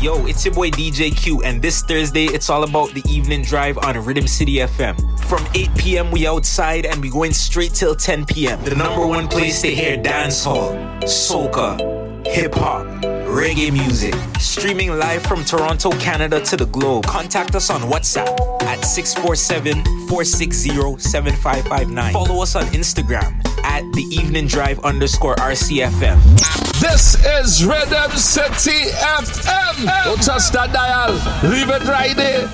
Yo, it's your boy DJ Q, and this Thursday it's all about the evening drive on Rhythm City FM. From 8 p.m. we outside and we going straight till 10 p.m. The number one place to hear dancehall, soca, hip hop, reggae music. Streaming live from Toronto, Canada to the globe. Contact us on WhatsApp at 647-460-7559. Follow us on Instagram at the evening drive underscore RCFM. This is Rhythm City FM. Don't touch that dial. Leave it right there.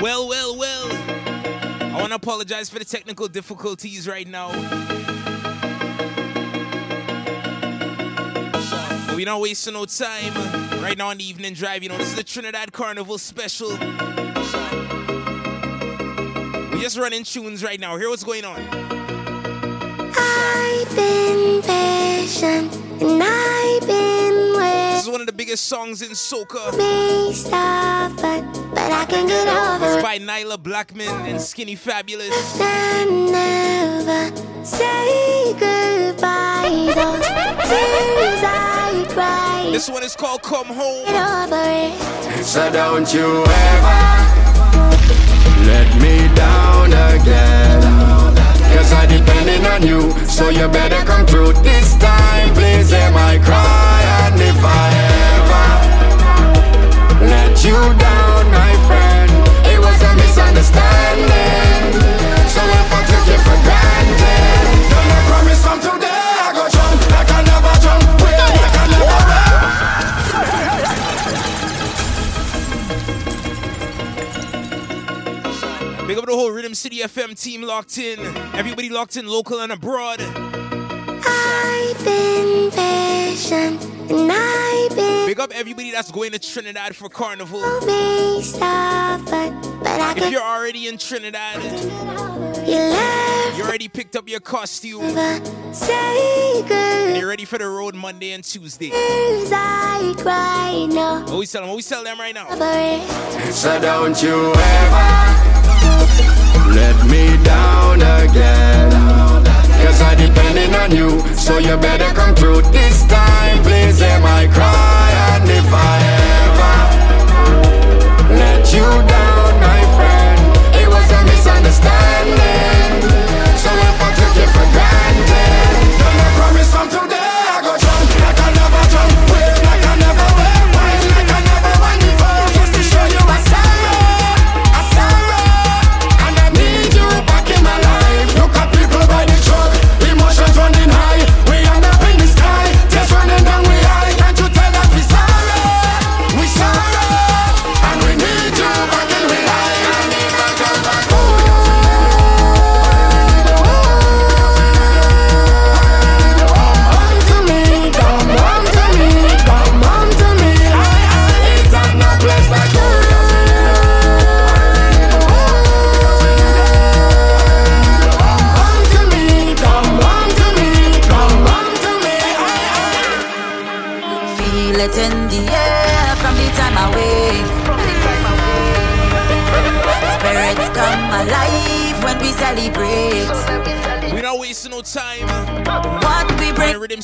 Well, well, well. I want to apologize for the technical difficulties right now. We don't wasting no time. Right now on the evening drive, you know, this is the Trinidad Carnival special. We just running tunes right now. Hear what's going on. I've been patient and I've been waiting. This is one of the biggest songs in soca. Me stubborn, but I can get over It's it. by Nailah Blackman and Skinny Fabulous. And never say goodbye. Those tears I cried. This one is called Come Home. Get over it. So don't you ever let me down again. Cause I'm depending on you, so you better come through this time. Please hear my cry, and if I ever let you down, my friend, it was a misunderstanding. Rhythm City FM team locked in. Everybody locked in local and abroad. I've been patient and I've been Big up everybody that's going to Trinidad for Carnival. me stubborn, but I If you're already in Trinidad, you left you already picked up your costume, say and you're ready for the road Monday and Tuesday. tears I cried. No, What we tell them? What we tell them right now? So don't you ever let me down again. Cause I'm depending on you, so you better come through this time. Please hear my cry, and if I ever let you down,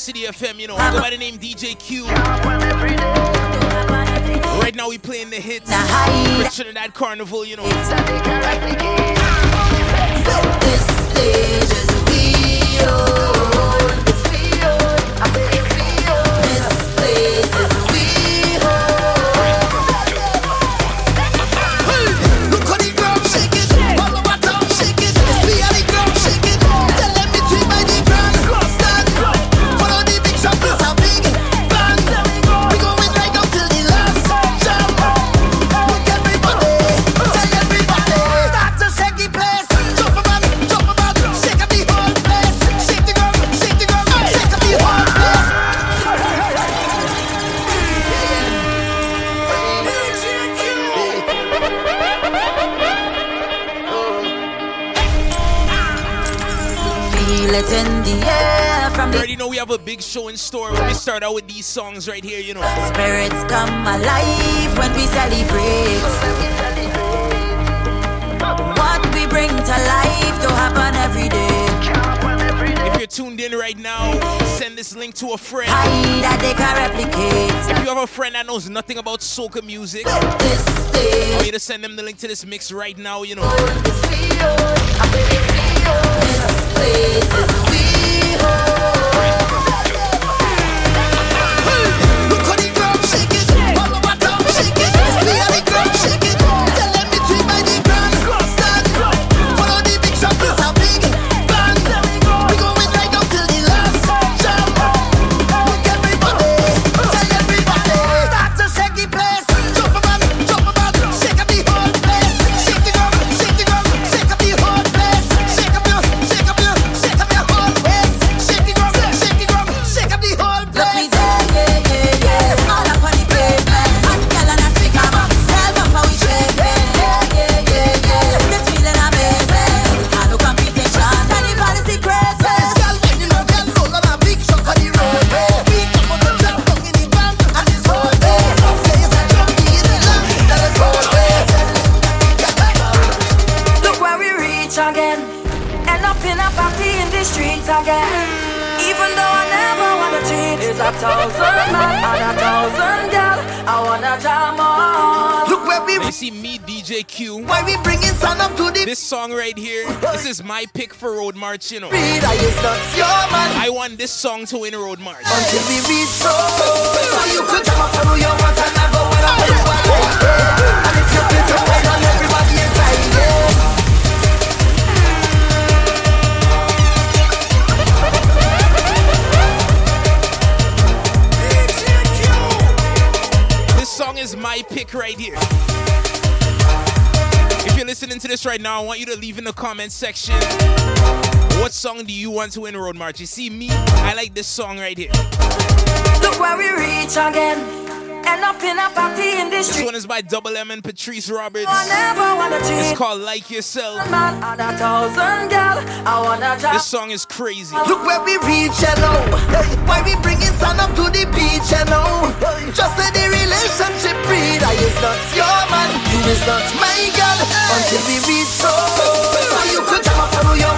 City FM, you know, I go by the name DJ Q. Right now we playing the hits. the high. For Trinidad Carnival, you know. This stage is we own. This show in store when we start out with these songs right here, you know. Spirits come alive when we celebrate. What we bring to life don't happen every day. If you're tuned in right now, send this link to a friend. If you have a friend that knows nothing about soca music, I want you to send them the link to this mix right now, you know. Song right here, this is my pick for Road March, you know. I is not your man I want this song to win Road March. until we reach. Right now, I want you to leave in the comment section. What song do you want to win Road March? You see me, I like this song right here. Look where we reach again. End up in a party in This one is by Double M and Patrice Roberts. I never wanna It's called Like Yourself. Man and a thousand girl. I wanna. This song is crazy. Look where we reach, you know. Why we bringing sun up to the beach, you know. Just say the relationship breed. I is not your man, you is not my girl. Until we reach so. So you could jump up on who you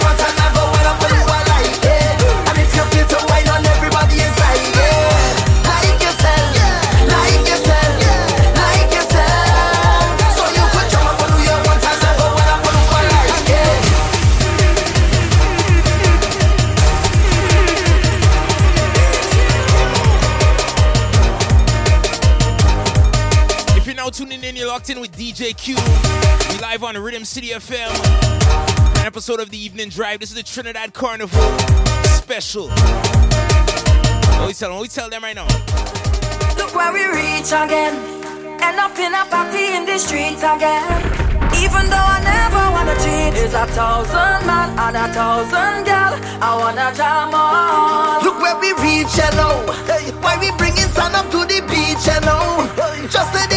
locked in with DJ Q. We live on Rhythm City FM. An episode of the Evening Drive. This is the Trinidad Carnival special. What we tell them? What we tell them right now? Look where we reach again. End up in a party in the streets again. Even though I never wanna cheat, it's a thousand man and a thousand girl. I wanna jam on. Look where we reach, you know. Why we bringing sun up to the beach, you know. Just say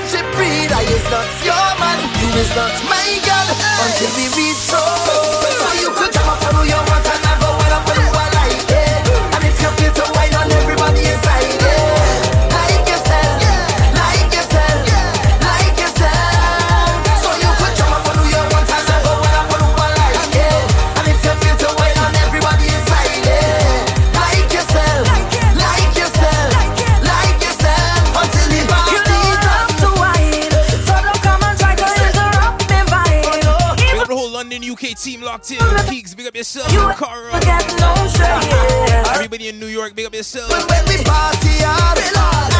relationship breed. I is not your man, you is not my girl. Until we reach so. So you could jump up on who locked in. Keeks, big up yourself. you Cara. ain't get no straight. Everybody in New York, big up yourself. when we party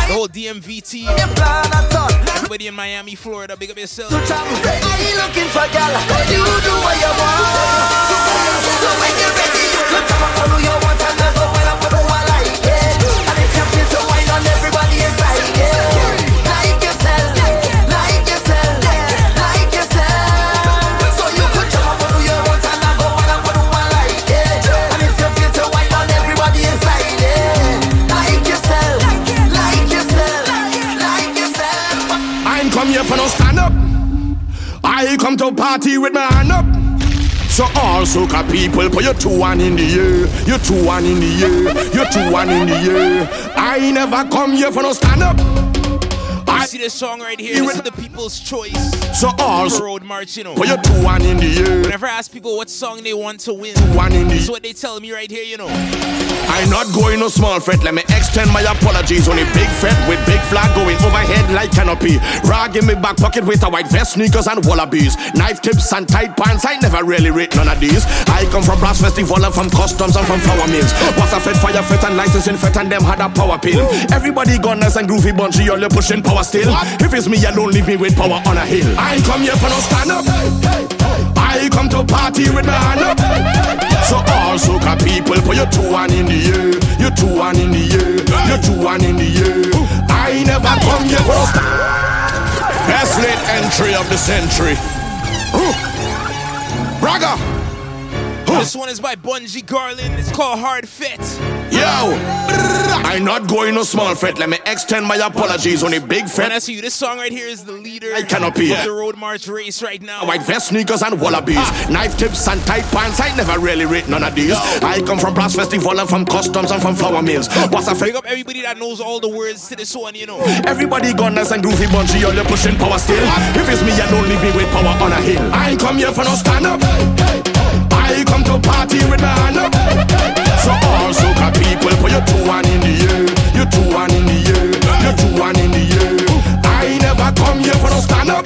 The whole DMV team. I ain't plan at all. Everybody in Miami, Florida, big up yourself. I ain't looking for gal, you do what you want. So when you're ready, you could come up on who you want and never when who I like it. And if you feel to wine on everybody it. Like yourself, here for no stand up. I come to party with my hand up. So all soca people, put your two one in the air, your two one in the air, your two one in the air. I never come here for no stand up. See this song right here? This is the people's choice So for also, Road March, you know. put your two one in the air. Whenever I ask people what song they want to win, One in this is what they tell me right here, you know. I'm not going no small fete. Let me extend my apologies. on Only big fete with big flag going overhead like canopy. Rag in me back pocket with a white vest, sneakers and wallabies. Knife tips and tight pants. I never really rate none of these. I come from brass festival and from customs and from flower mills. Was a fed fire fet and licensing fet and them had a power pill. Everybody gunners and groovy bunchy, all you pushing power still. If it's me alone, leave me with power on a hill. I ain't come here for no stand up. I come to party with my hand up. So all soca people, put your two one in the air. You two one in the air. You two one in the air. I never come here for no stand. Best late entry of the century. Braga. This one is by Bunji Garlin. It's called Hard Fit. Yo, I'm not going no small fit. Let me extend my apologies. Only big When fret. I see you, this song right here is the leader I cannot be. of the Road March race right now. White vest, sneakers, and wallabies. Knife tips and tight pants. I never really rate none of these. I come from brass festival and from customs and from flour mills. What's a fake? up everybody that knows all the words to this one, you know. Everybody gunners and groovy bunchy, all you pushing power still. If it's me, I don't leave me with power on a hill. I ain't come here for no stand up. I come to party with my hand up. So all soca people, put your two one in the air. You two one in the air. You two one in the air. I never come here for no stand up.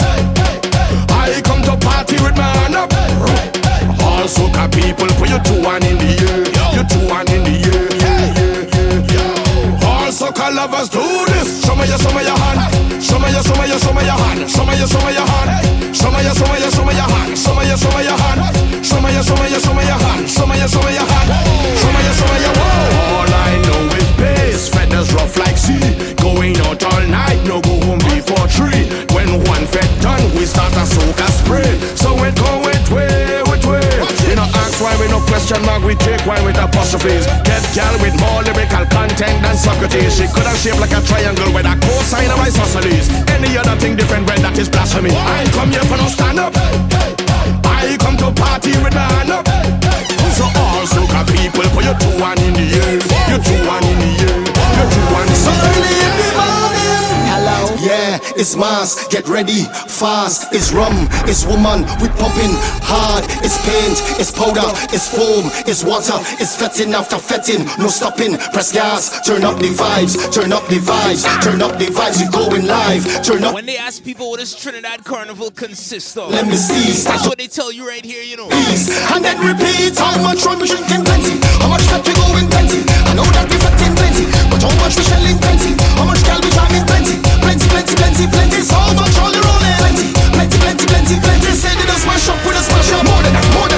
I come to party with my hand up. All soca people, put your two one in the air. You two one in the air. All soca lovers do this. Show me your, show me your hand. Show me your, show me your, show me your hand. Show me your, show me your hand. Show me your, show me your, show me your hand. Show me your, show me your hand. Show me your, show me your, show me your hand. Show me your, show me your hand. Show me your, show me your. Whoa. All I know is bass. Feathers rough like sea. Going out all night. No go home before three. When one fed done, we start a soca spray. So we go with way, with way. You know, ask why we no question mark. We take wine with apostrophes. Get gal with more lyrical content than Socrates. She could have shaped like a triangle with a cosine of isosceles. Any other thing different, well, that is blasphemy. I ain't come here for no stand up. I come to party with my hand up. So all soca people, put your two one in the air. You two one in the air. You two one So early in the morning. Yeah, it's mass. Get ready, fast. It's rum, it's woman. We pumping hard. It's paint, it's powder, it's foam, it's water, it's fetting after fetting. No stopping. Press gas. Turn up the vibes. Turn up the vibes. Turn up the vibes. We going live. Turn up. When they ask people what does Trinidad Carnival consist of, Let me see. that's what they tell you right here, you know. peace. And then repeat how much rum we drinking plenty. How much fat we going plenty. I know that we fetting plenty, but how much we shelling plenty. How much gal we jamming plenty. Plenty, plenty, plenty. So rolling eh? plenty. Plenty, plenty, plenty, plenty. Say they don't smash up with a smash up. More than more than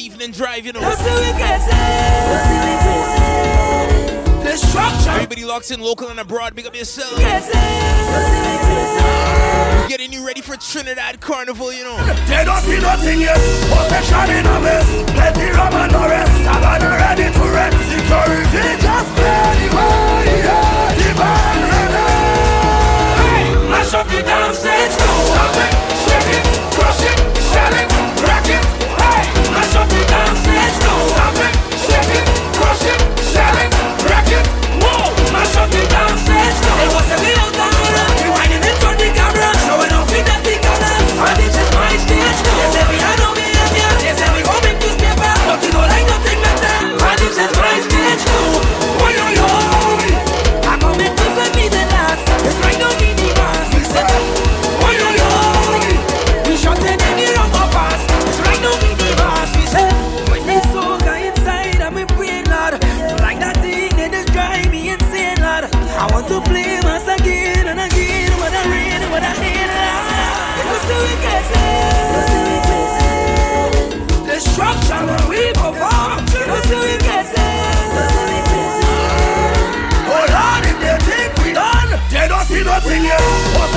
Evening Drive, you know. Let's see we can say, let's see we can Everybody locks in local and abroad. Big up yourself. can say, let's see we can. Getting you ready for Trinidad Carnival, you know. They don't see nothing yet. Possession in a mess. Plenty rum and no rest. I'm ready to rent. Security just play the way. Yeah, the band ready. Hey, mash up the damn stage. Stop it, shake it, crush it, shell it, it was a little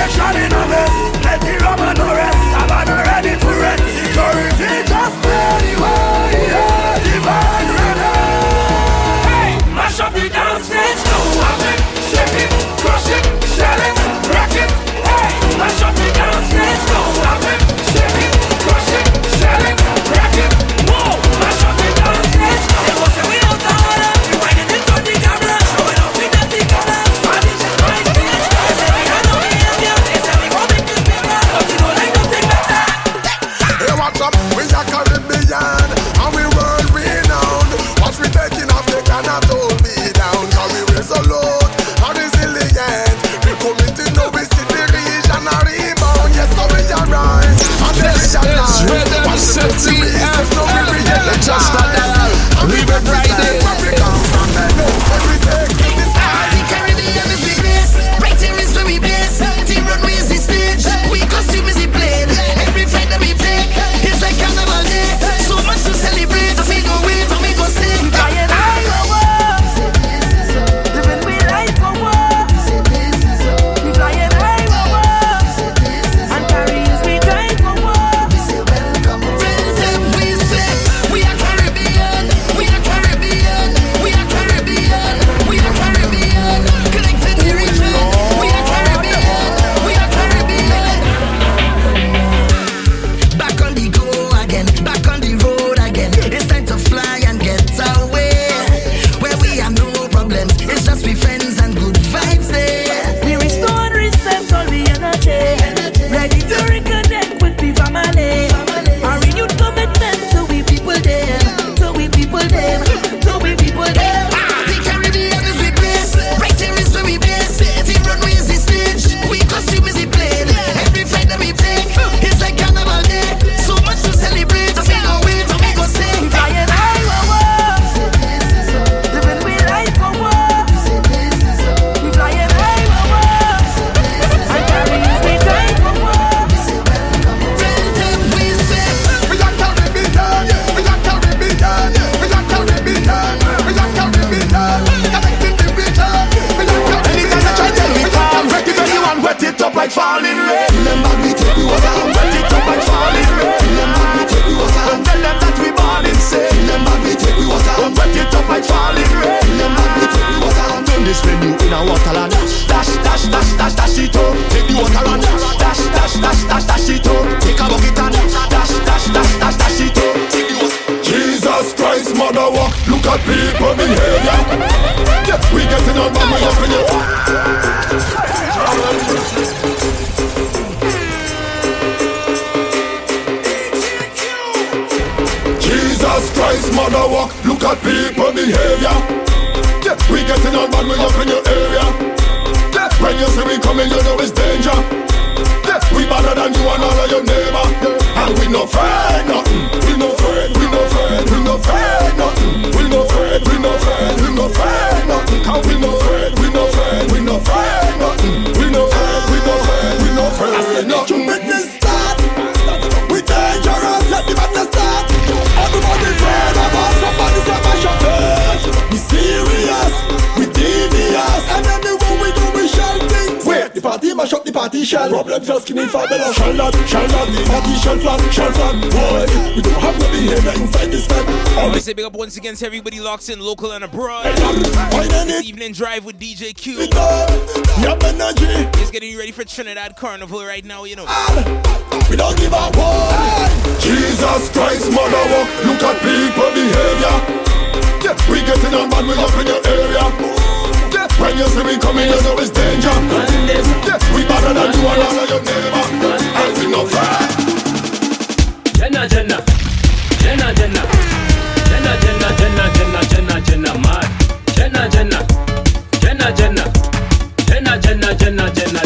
protection in others. Let the Roman arrest. Just see, have no regret, just it right there. once again to everybody locked in local and abroad. Evening drive with DJ Q. He's getting you ready for Trinidad Carnival right now, you know. We don't give a one. Jesus Christ, mother, walk. look at people behavior. Yeah, we getting on bad, we up in your area. When you see me coming, you know it's danger. Yeah, we better than you and all of your neighbor. And we no fair. Jenna, Jenna, Jenna, Jenna. Jenna, Jenna, Jenna, Jenna, Jenna, Jenna, mad. Jenna, Jenna, Jenna, Jenna, Jenna, Jenna, Jenna, Jenna.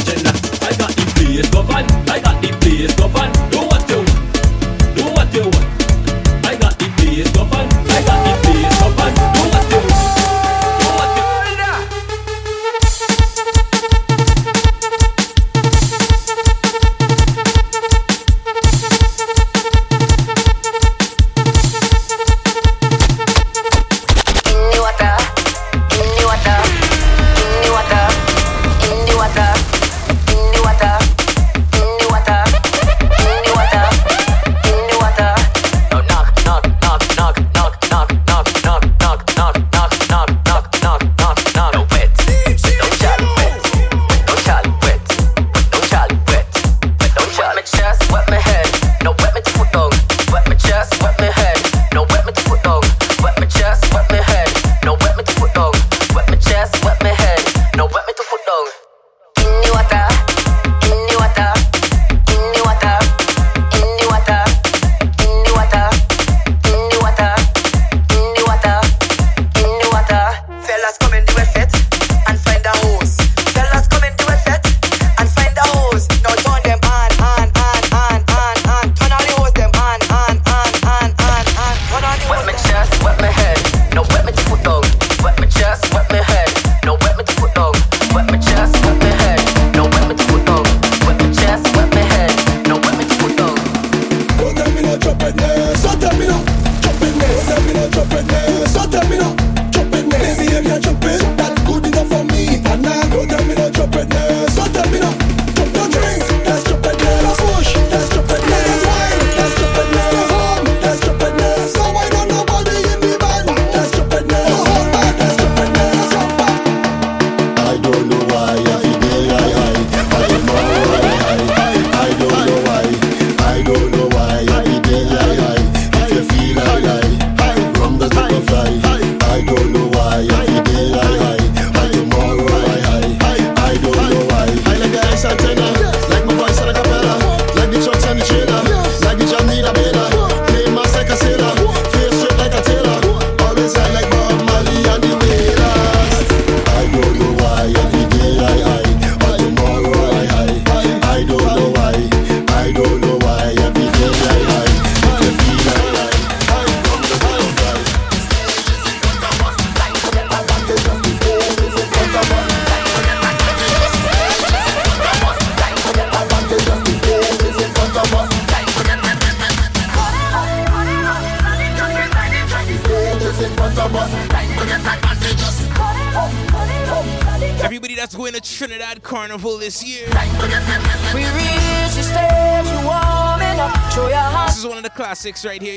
six right here.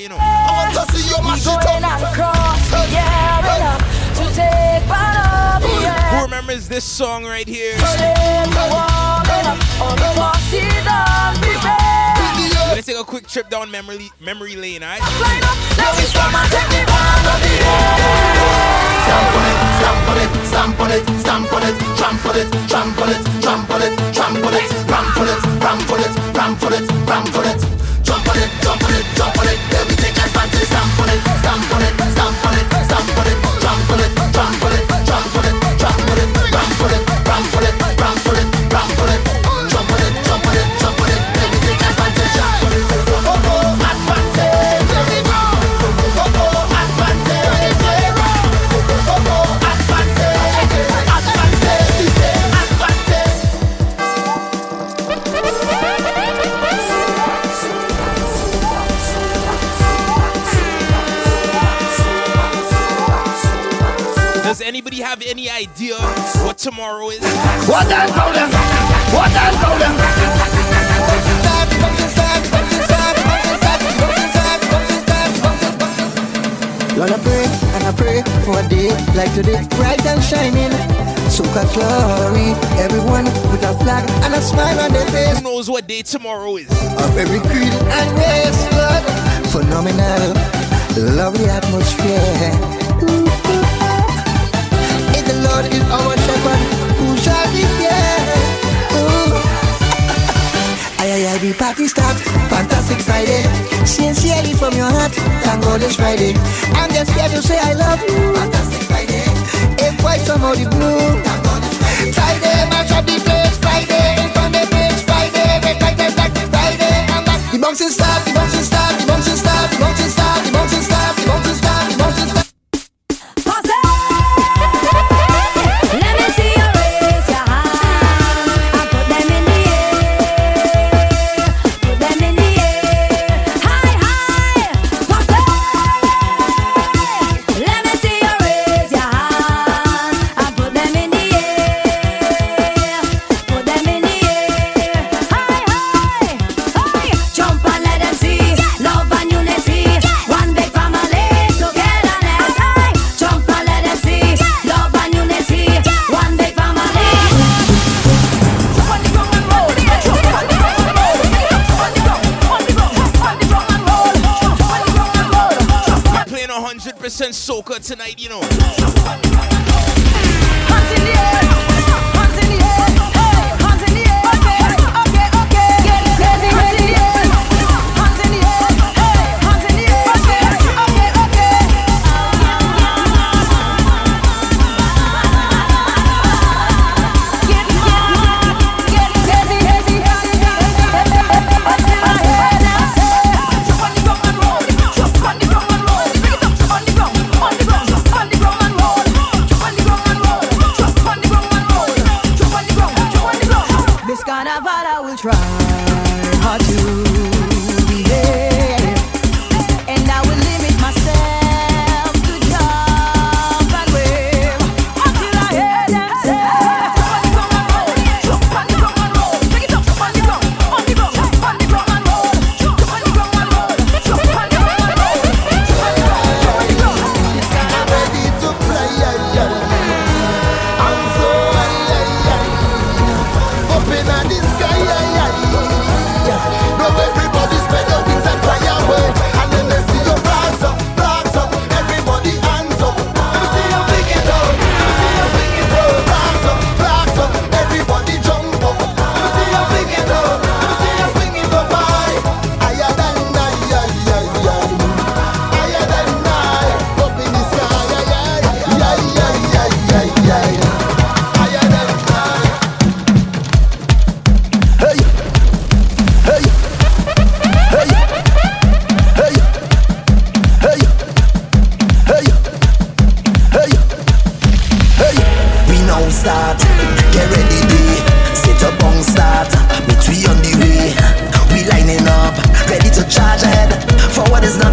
One problem. One problem. Pray and I pray for a day like today, bright and shining. Soca glory, everyone with a flag and a smile on their face. Who knows what day tomorrow is? Of every creed and race, Lord, phenomenal, lovely atmosphere. If the Lord is our shepherd, Ou jadi fier Ay, ay, ay, the party start. Fantastic Friday. Sincerely from your heart. Thank God it's Friday. I'm just here to say I love you. Fantastic Friday. A voice from all the blue. Thank God it's Friday. Friday, match up the place. Friday, in front the place. Friday, red light, red light, Friday. I'm back The bouncing start, the bouncing start The bouncing start, the bouncing start The bouncing start.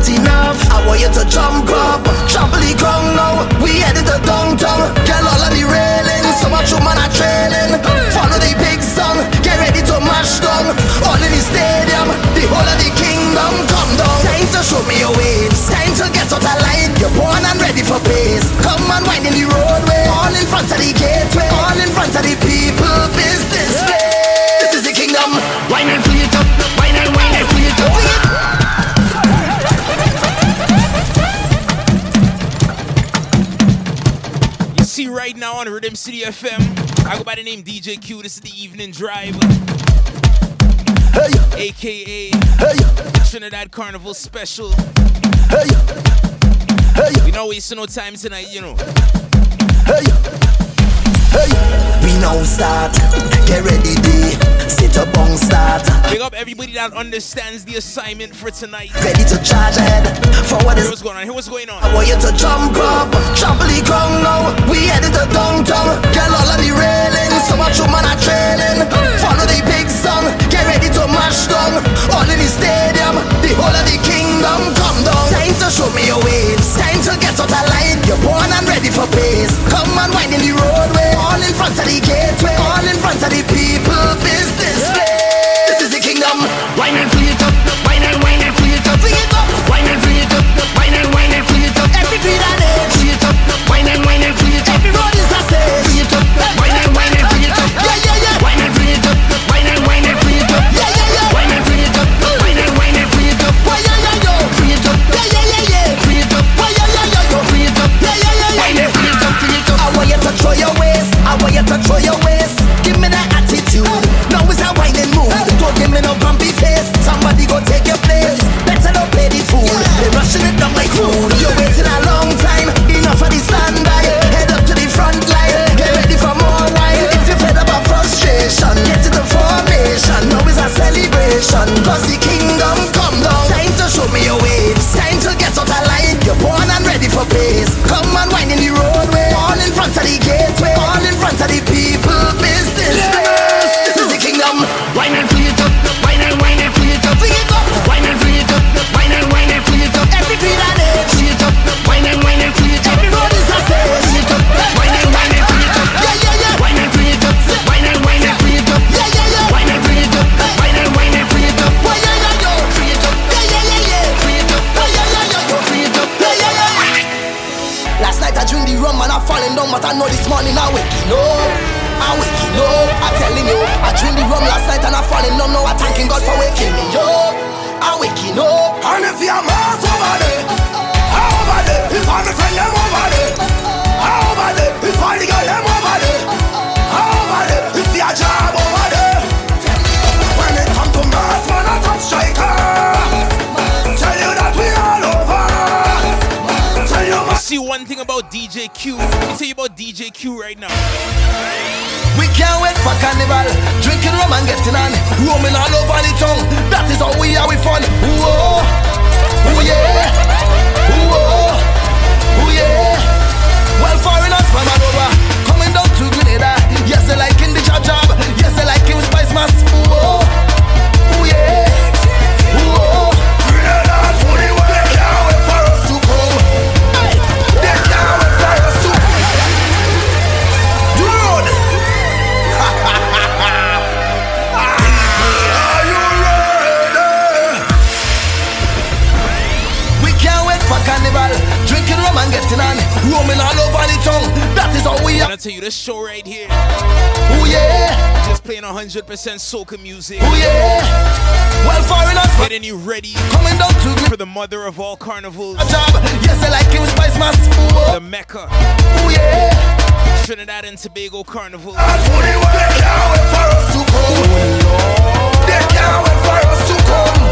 Enough. I want you to jump up, trample the ground now. We headed to downtown, get all of the railing. So much woman are trailing. Follow the big song, get ready to mash down. All in the stadium, the whole of the kingdom come down. Time to show me your waves, time to get out of line. You're born and ready for pace. Come and wind in the roadway, City FM, I go by the name DJ Q. This is the evening drive, Hey. aka the Trinidad Carnival Special. We not wasting no time tonight, you know. Hey, we now start, get ready, D. Sit up on start. Big up everybody that understands the assignment for tonight. Ready to charge ahead. for Hear is what's going on? Hear what's going on? I want you to jump up, trample the ground now. We headed to downtown, get all of the railings. So much woman are trailing. Follow the big song, get ready to mash down. All in the stadium, the whole of the kingdom come down. Time to show me your waves, time to get out of line. You're born and ready for pace. Come and wind in the roadway, all in front of the gateway, all in front of the people business place. This is the kingdom. Wine and free it up, wine and wine and free it up, free it up, wine and free it up, wine and wine and free it up. Every beat I dance, free it up, wine and wine and free it up. Every road is a stage, free it up, wine and wine and free it up. Yeah yeah I to throw your waist. About DJ Q. Let me tell you about DJ Q right now. We can't wait for carnival. Drinking rum and getting on. Roaming all over the town. That is how we are we fun. Ooh, oh, ooh yeah. Ooh, oh, ooh yeah. Well, foreigners from all over. Coming down to Grenada. Yes, they like How we are. I tell you, this show right here, Ooh yeah. just playing 100% soca music, Ooh yeah. Well, foreigners getting you ready coming down to for the mother of all carnivals, a job. Yes, I like you, Spice Mass. Ooh, the Mecca, ooh yeah. Trinidad and Tobago Carnival. And. They can't wait for us to come. They can't wait for us to come.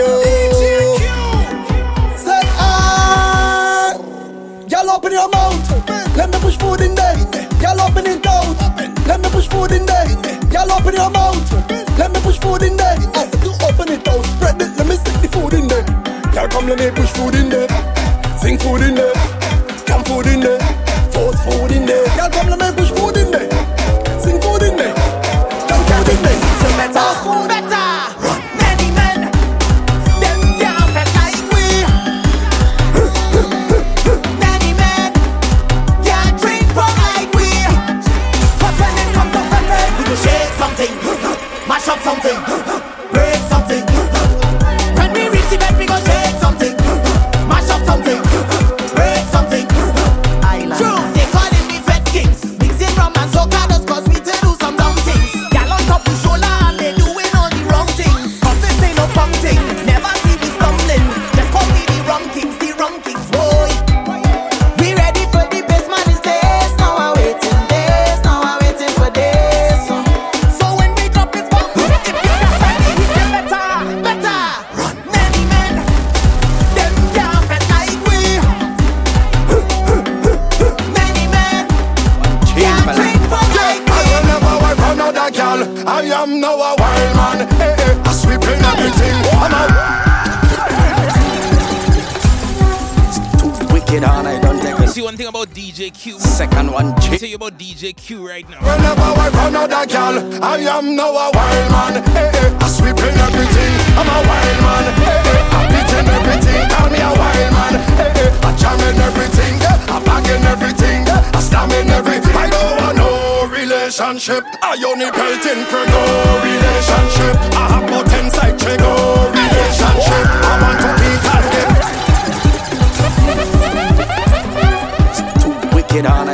you. Say ah, y'all open your mouth. Let me push food in there. Y'all open it out. Let me push food in there. Y'all open your mouth. Let me push food in there. I said you open it out, spread it. Let me stick the food in there. Y'all come, let me push food in there. Sing food in there. Camp food in there. Force food in there. Y'all come, let me push food in there. Sing food in there. Camp food in there. Fast food. something DJ Q right now. Whenever I wife another girl, I am now a wild man. Hey, hey, I sweep in everything. I'm a wild man. Hey, hey, I beat in everything. Call me a wild man. Hey, hey, I jam in everything. I bag in everything. I slam in everything. I don't want no relationship. I only built in for no relationship. I have no inside side check. No relationship. I want to be target. Too wicked on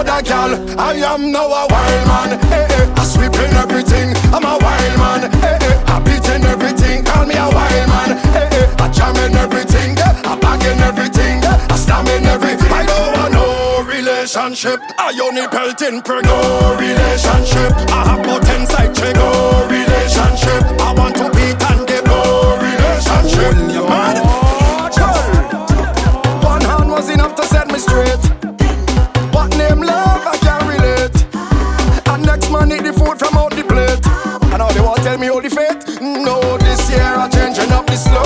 another gal. I am now a wild man. Hey, hey. I sweep in everything. I'm a wild man. Hey, hey. I beat in everything. Call me a wild man. Hey, hey. I jam in everything. I bag in everything. I'm in everything. I don't want no relationship. I only pelt in preg. No relationship. I have but inside check. No relationship. I want to beat and get no relationship. Your man. slow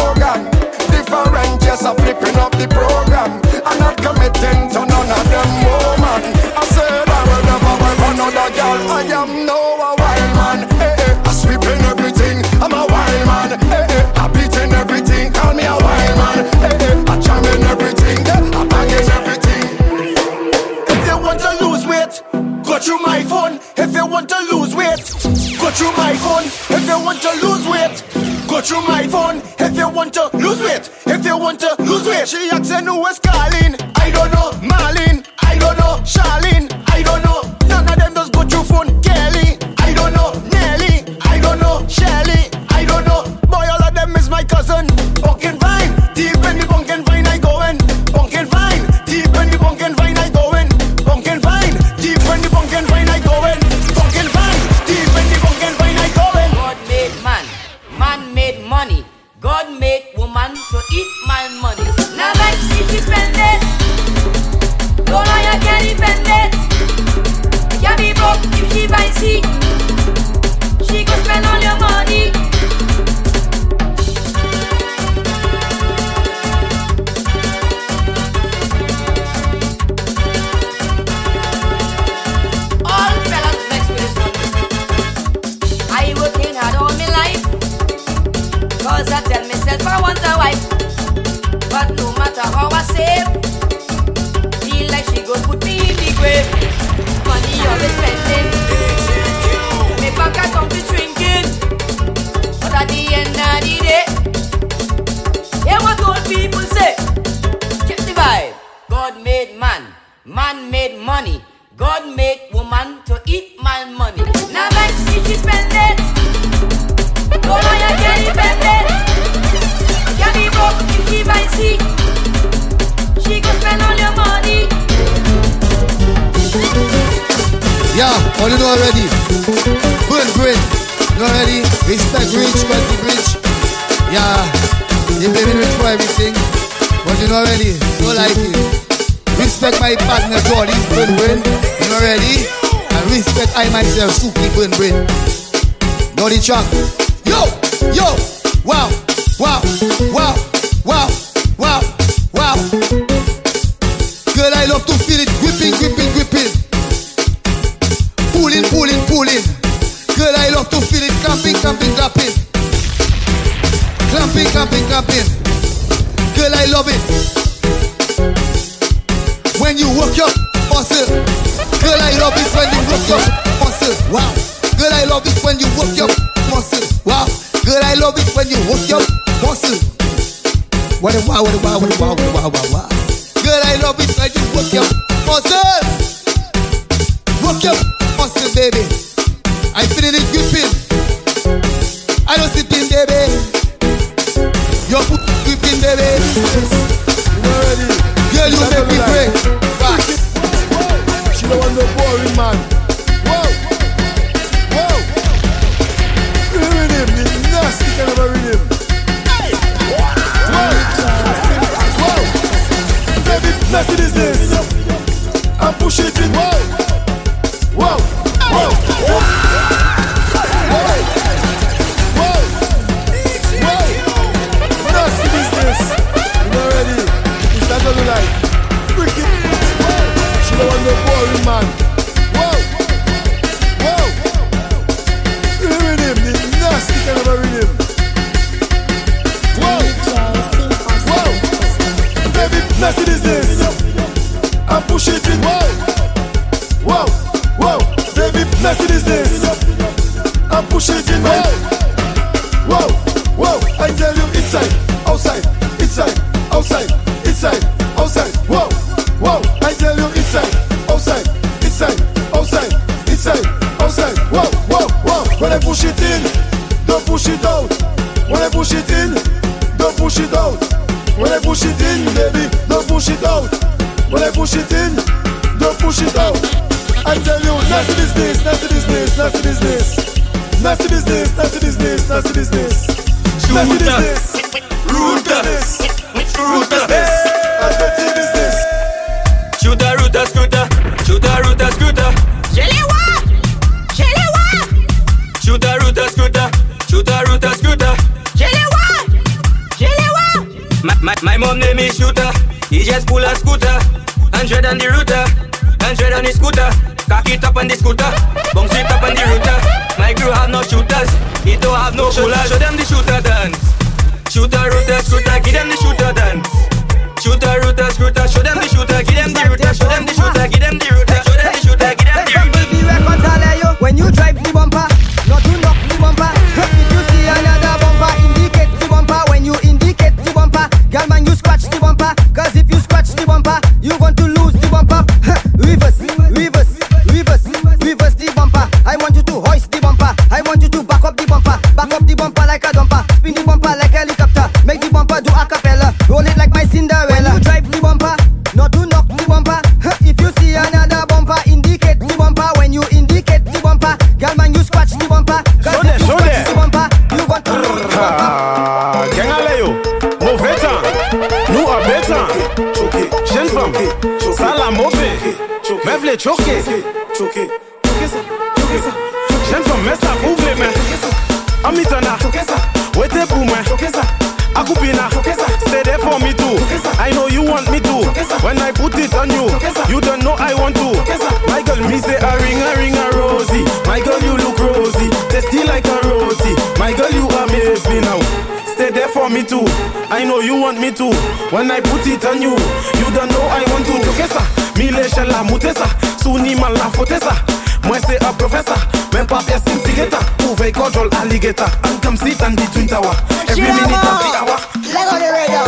the ghetto and come sit on the twin tower. Every Shira minute of the hour. Leg on the radio.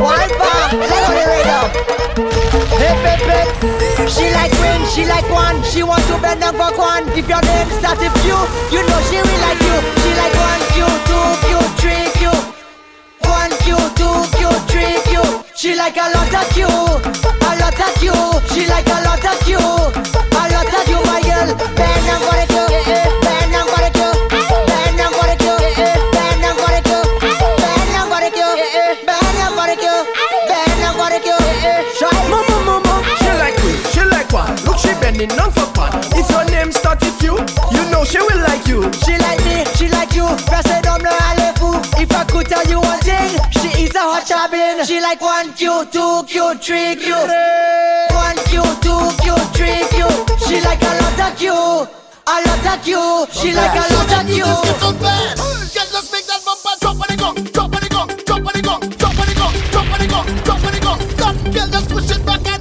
One bar. Leg on the radio. Hip hip hip. She like rain, she like one. She want to bend down for one. If your name start with Q, you know she will like you. She like one Q, two Q, three Q. One Q, two Q, three Q. She like a lot of Q, a lot of Q. She like a lot of Q, a lot of Q. my girl. Bend down for the Q. money, none for fun. If your name start with Q, you know she will like you. She like me, she like you. Passé dans le allez-vous. If I could tell you one thing, she is a hot shopping. She like one Q, two Q, three Q. One Q, two Q, three Q. She like a lot of Q. A lot of Q. She okay. like a lot of Q. Get on bad. Get let's make that bumper drop on the go, drop on the go, drop on the go, drop on the go, drop on the go, drop when it go. That girl just push it back.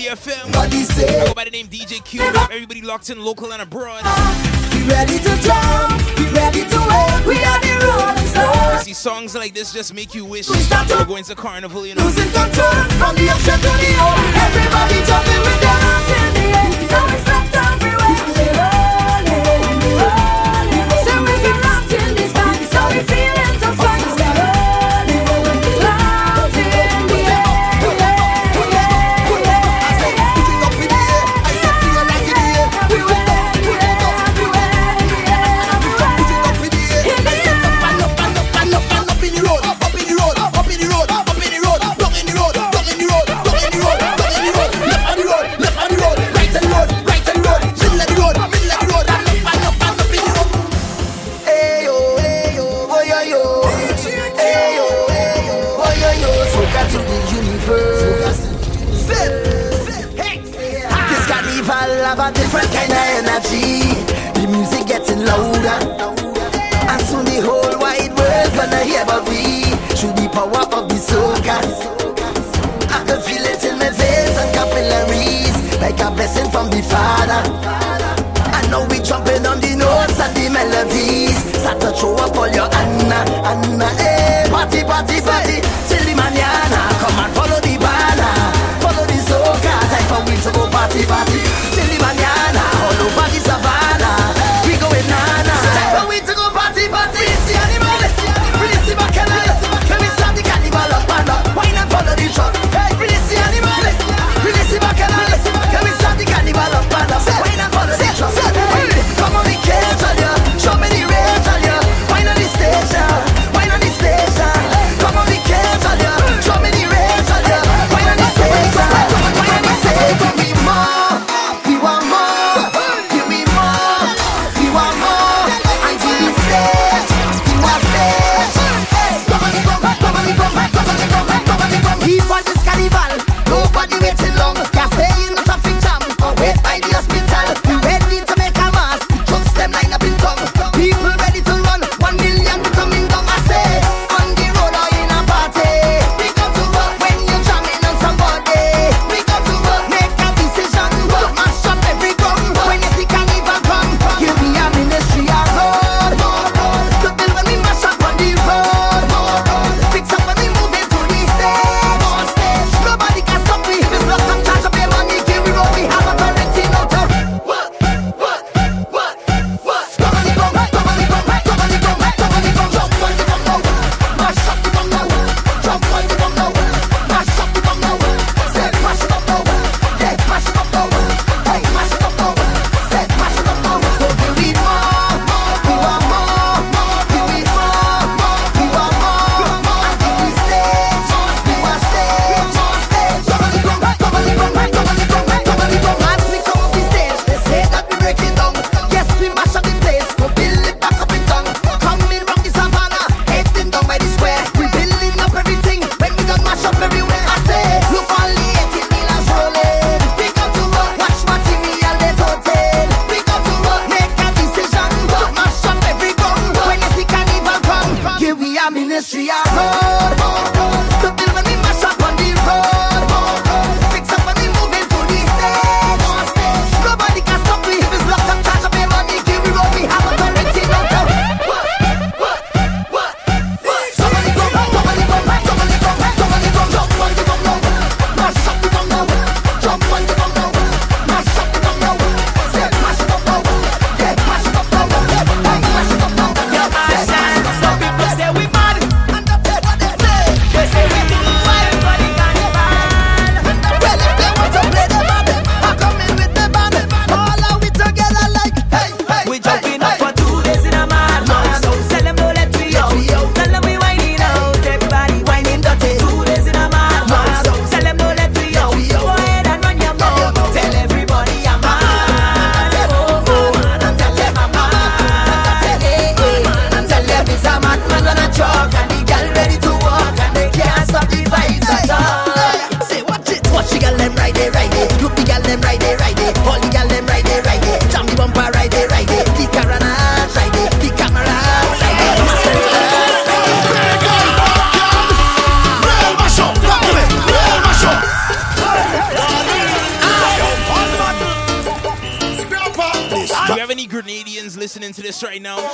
Unity FM. I go by the name DJ Q. Everybody locked in local and abroad. Be ready to jump, be ready to wait. We are the rolling stars. See, songs like this just make you wish we are going to carnival, you know. Losing control from the ocean to the ocean. Everybody jumping with dancing.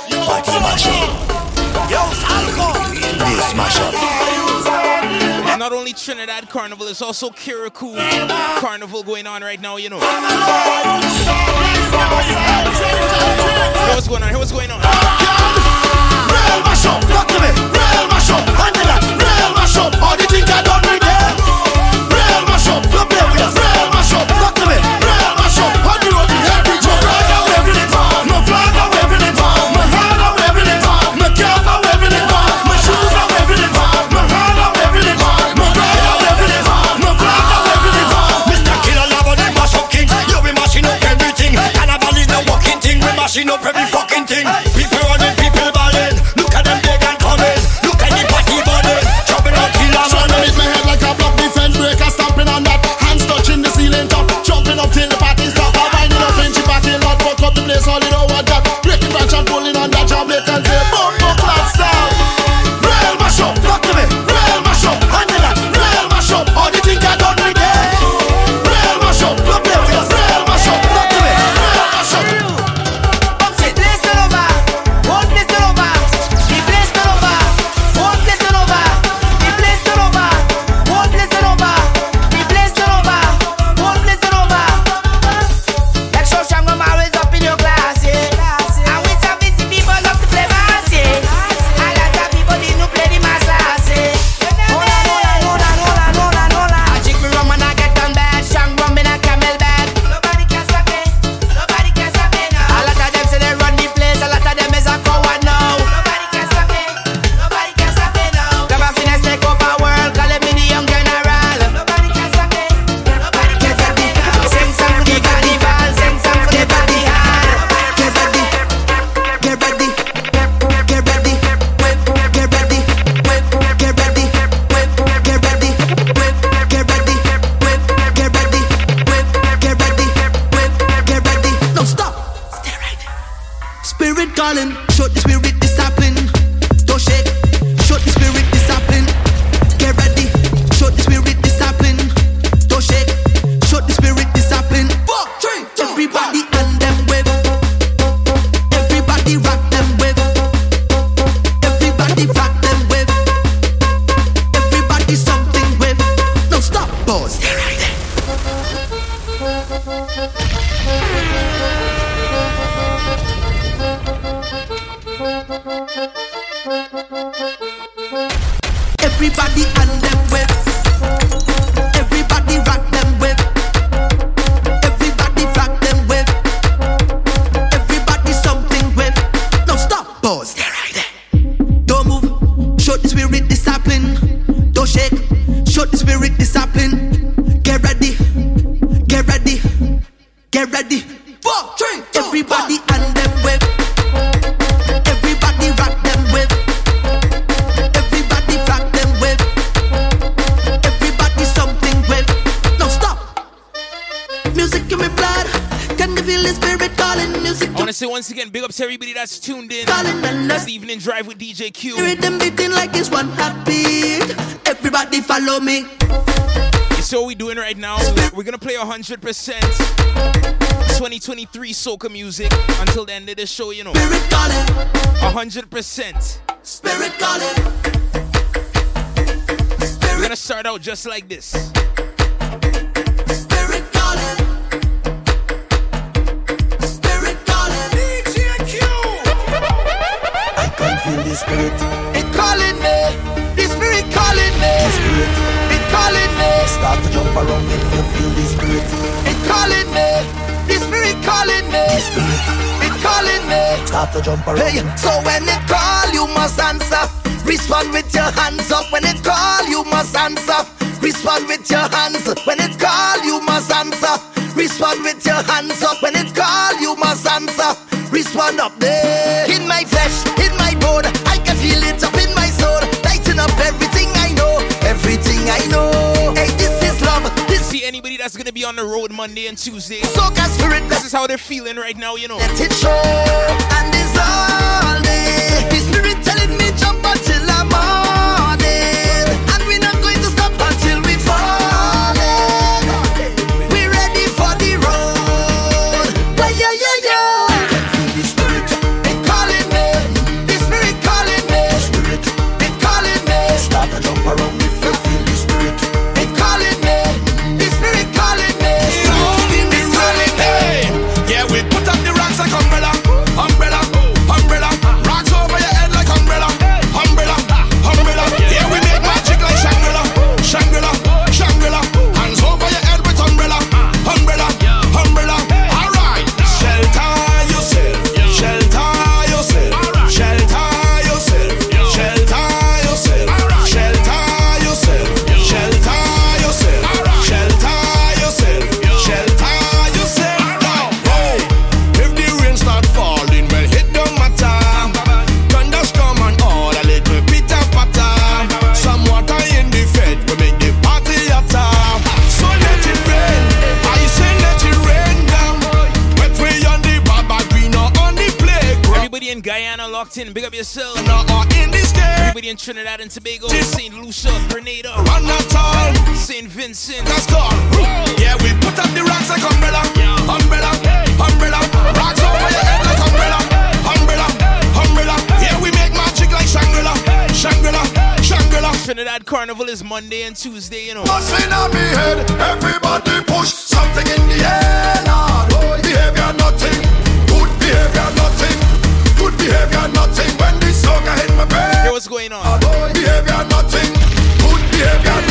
Party mashup. This mashup. And not only Trinidad Carnival, it's also Carriacou Carnival going on right now, you know. Hey, what's going on? Hey, what's going on? Real mashup, talk to me. Real mashup, handle that. Real mashup, all the things I don't read. Music in my blood. Can you feel the spirit calling? Music I want to say once again, big up to everybody that's tuned in. calling and That's the evening drive with DJ Q. Rhythm beating like it's one heartbeat. Everybody follow me. So what we doing right now, we're gonna play 100% 2023 soca music until the end of the show, you know. 100%. Spirit calling. We're gonna start out just like this. Spirit. It calling me. The spirit calling me. The spirit. It calling me. Start to jump around if you feel the spirit. It calling me. The spirit calling me. The spirit. It calling me. Start to jump around. Hey, so when it call, you must answer. Respond with your hands up. When it call, you must answer. Respond with your hands. When it call, you must answer. Respond with your hands up. When it call, you must answer. Respond up there. In my flesh, in my bone, up everything I know, everything I know. Hey, this is love. This See anybody that's gonna be on the road Monday and Tuesday. Soca spirit. This is how they're feeling right now, you know. Let it show and it's all day. The spirit telling me jump until the morning, yourself. Or uh, in this game, Everybody in Trinidad and Tobago, St. Lucia, Grenada. St. Vincent. That's gone. Yeah, we put up the rocks like umbrella, umbrella, umbrella. Rocks over your head like umbrella, umbrella, umbrella. Yeah, we make magic like Shangri-La, Shangri-La, Shangri-La. Trinidad Carnival is Monday and Tuesday, you know. Busting on me head, everybody push something in the air. Lord. Behavior nothing, good behavior nothing, good behavior nothing. When the soca hit my brain. Hey, what's going on? Behavior nothing, good behavior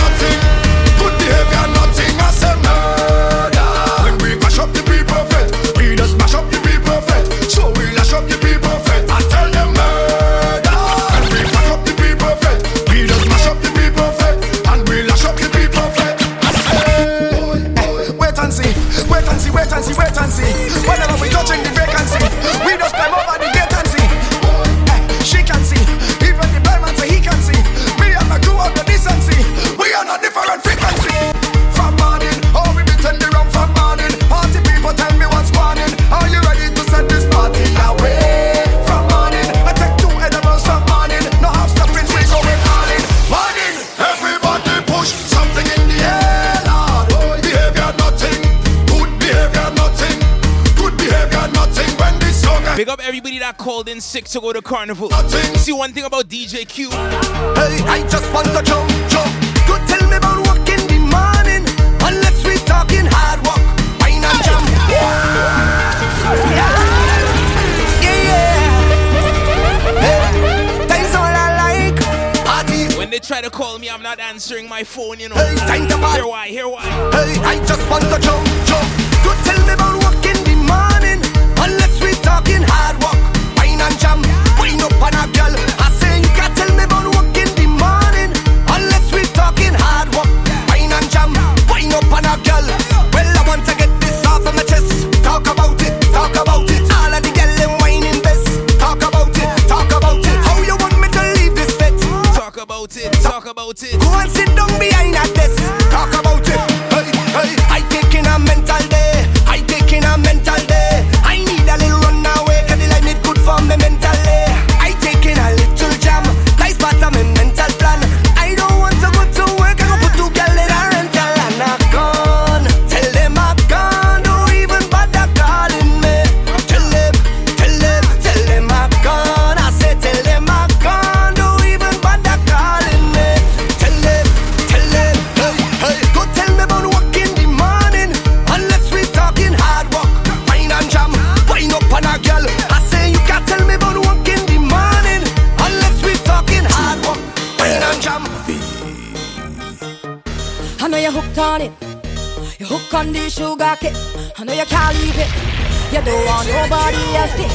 sick to go to carnival. See one thing about DJ Q. Hey, I just want to jump, jump. Don't tell me about work in the morning. Unless we talking hard work. Wine and jam. Yeah, yeah. Hey, all I like. Party. When they try to call me, I'm not answering my phone, you know. Hey, time to. Hear why, hear why. Hey, I just want to jump, nobody else to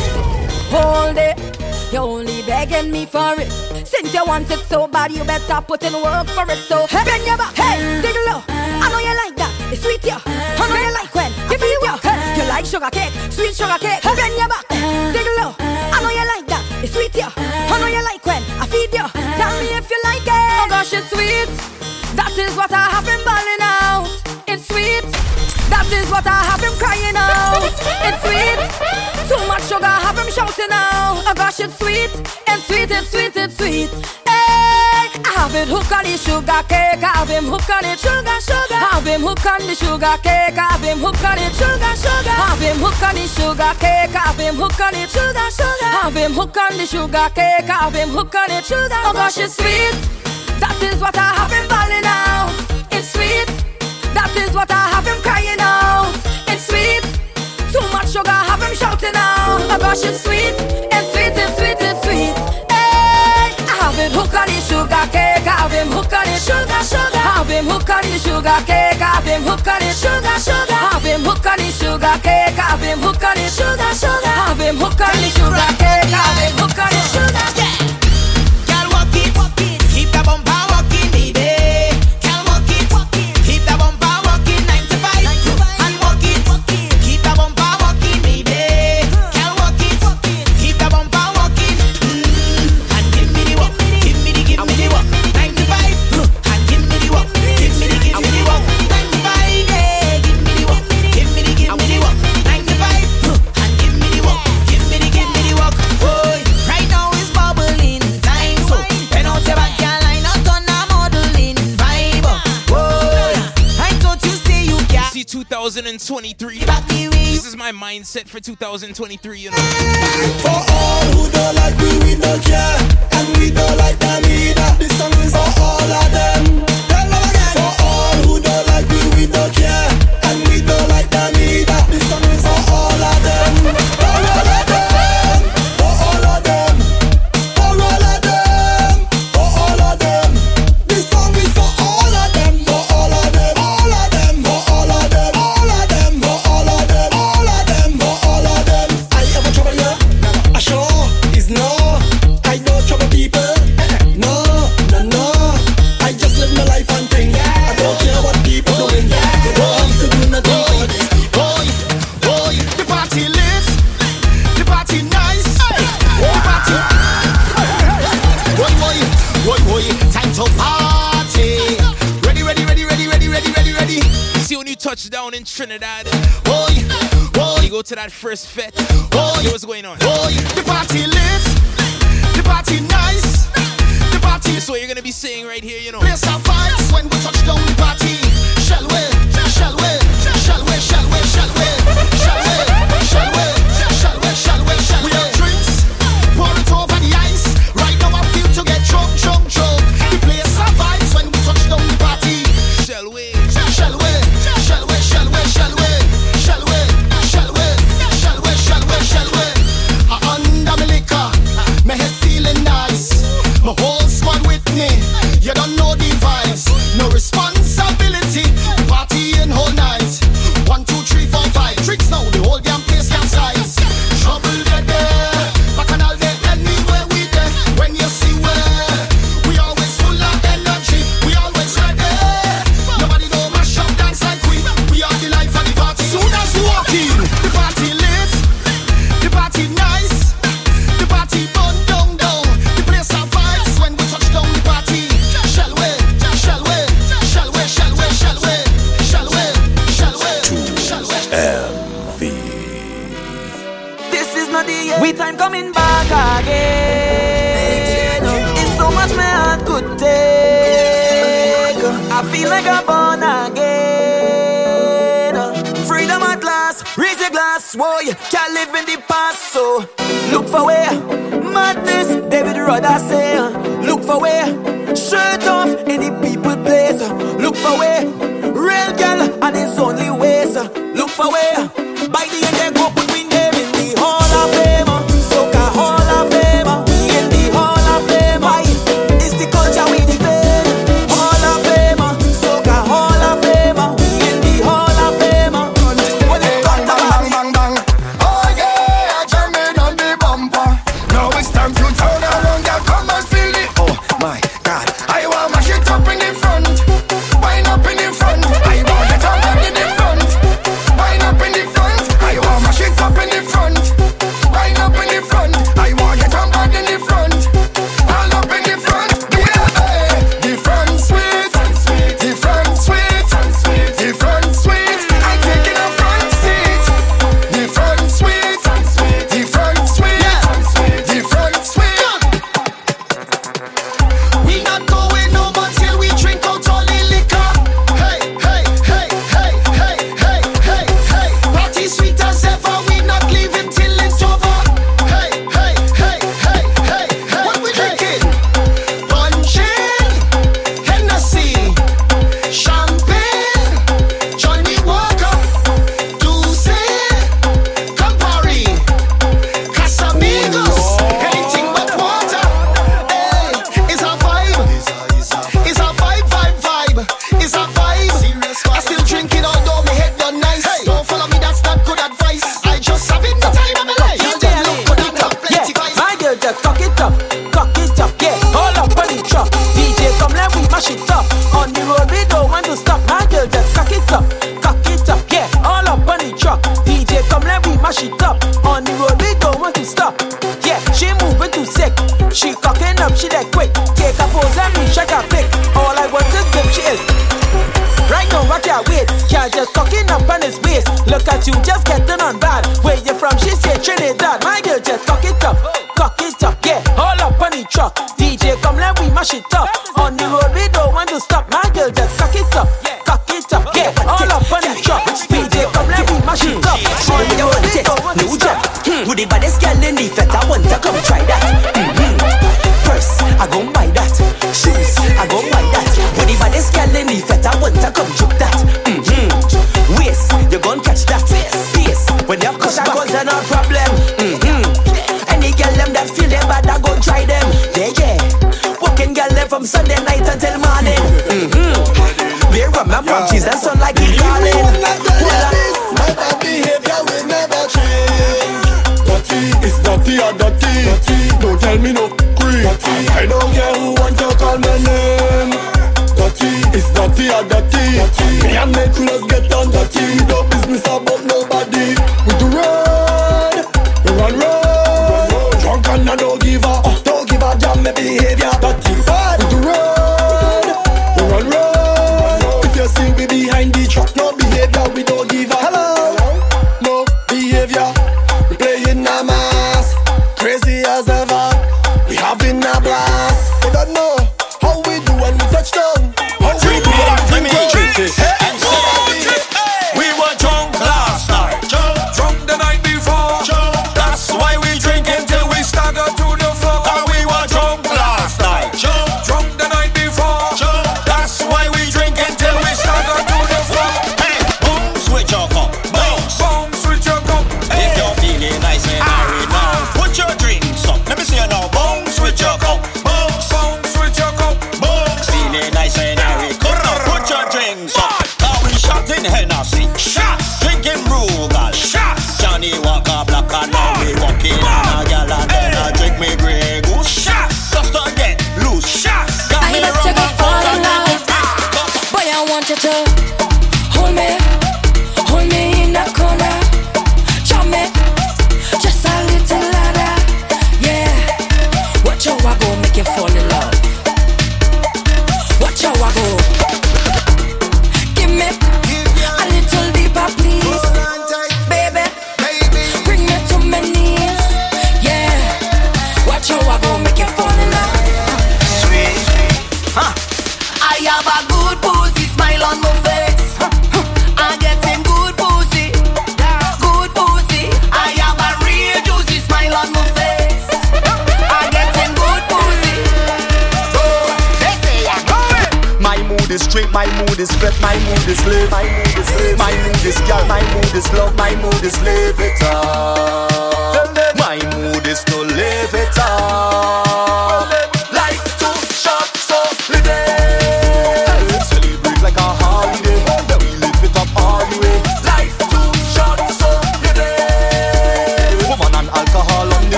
hold it. You're only begging me for it. Since you want it so bad, you better put in work for it. So hey, bend your back, hey, dig low. I know you like that. It's sweet, yeah. I know you like when you feel you. Hey, you like sugar cake, sweet sugar cake. Hey, bend your back, dig low. I know you like that. It's sweet, yeah. I know you like when I feed you. Tell me if you like it. Oh gosh, it's sweet. That is what I have been balling out. It's sweet. That is what I have been crying out. It's sweet, it's sweet. Hey, I have it hooked on the sugar cake. I have him hooked on it, sugar, sugar. I have him hooked on the sugar cake. I have him hooked on it, sugar, sugar. I have him hooked on the sugar cake. I have him hooked on it, sugar, sugar. I have him hooked on the sugar cake. I have him hooked on it, sugar. Oh gosh, it's sweet. That is what I have been balling out. It's sweet. That is what I have him crying out. It's sweet. Too much sugar, have him shouting out. Oh gosh. It's sweet, it's sweet, been hooked on your sugar cake. I've been hooked on your sugar, sugar. I've been hooked on your sugar cake. I've been hooked on your sugar, sugar. I've been hooked on your sugar cake. I've been hooked on your sugar. Mindset for 2023, you know. For all who don't like we don't care, and we don't like them either. This song is for all of them. first fest glass, whoa, you can't live in the past, so look for where madness, David Rudder say, look for where shirt off any people place, look for where real girl and it's only ways, look for where by the end they go put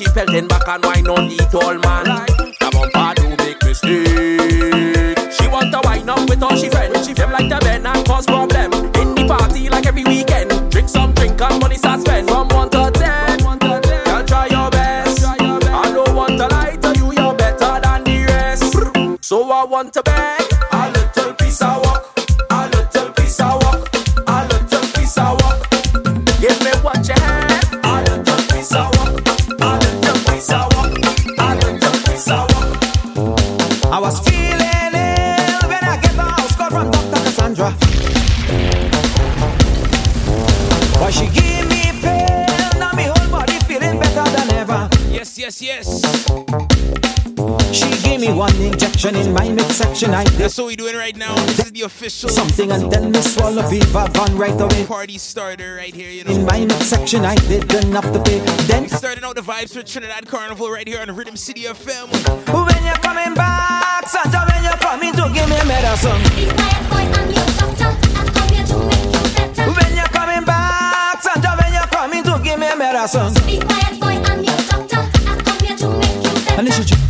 she fell then back and wine on the tall man. Come on, bad do make mistake. She want to wine up with all she friends. She feel like the men and cause problem in the party like every weekend. Drink some drink and money start spend from one to ten. Girl, try your best. I don't want to lie to you, you're better than the rest. So I want to beg. action in my midsection. I That's what we doing right now. This is the official. Something and then Miss Swallow Viva Van right away. Party starter right here, you know. In my midsection, I did enough to pay. Then we starting out the vibes for Trinidad Carnival right here on Rhythm City FM. When you're coming back, Santa, when you're coming to give me a medicine. It's my boy, I'm your doctor. I'm here to make you better. When you're coming back, Santa, when you're coming to give me a medicine. It's my boy, I'm your doctor. I come here to make you better.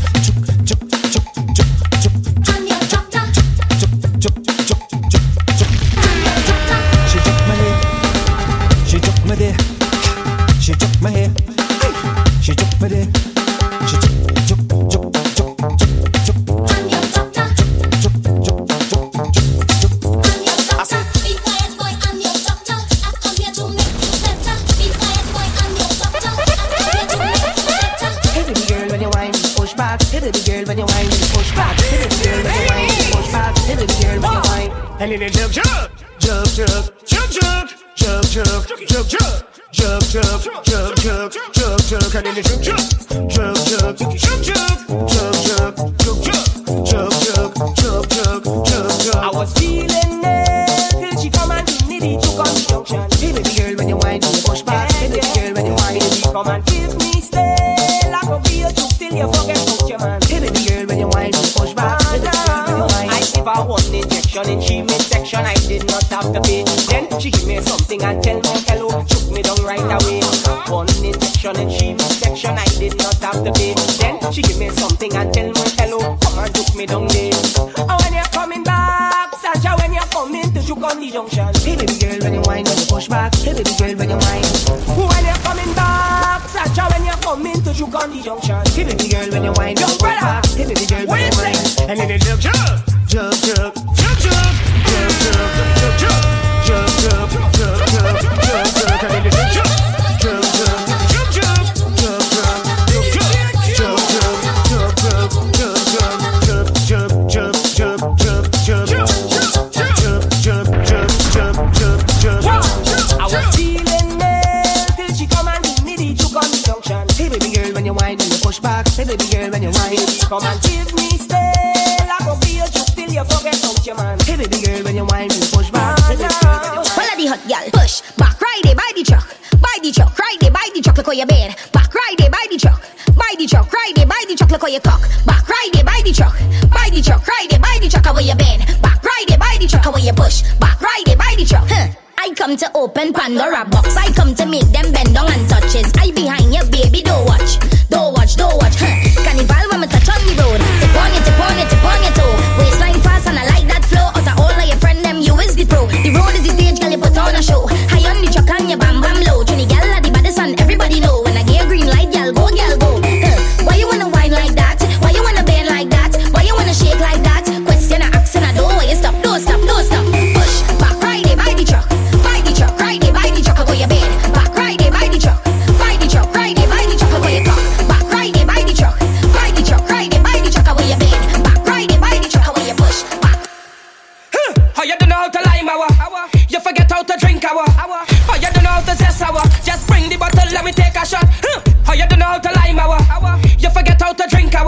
You whine, you push back. Girl, Follow the hot gal, push back, ride it, buy the truck, buy the truck, ride it, buy the truck, look how you bend. Back, ride it, buy the truck, buy the truck, ride it, buy the truck, look how you cock. Back, ride it, buy the truck, buy the truck, ride it, buy the truck, how you bend. Back, ride it, buy the truck, how you push. Back, ride it, buy the truck. Huh. I come to open Pandora box. I come to make them bend down and touches. I behind you, baby. Don't watch, don't watch, don't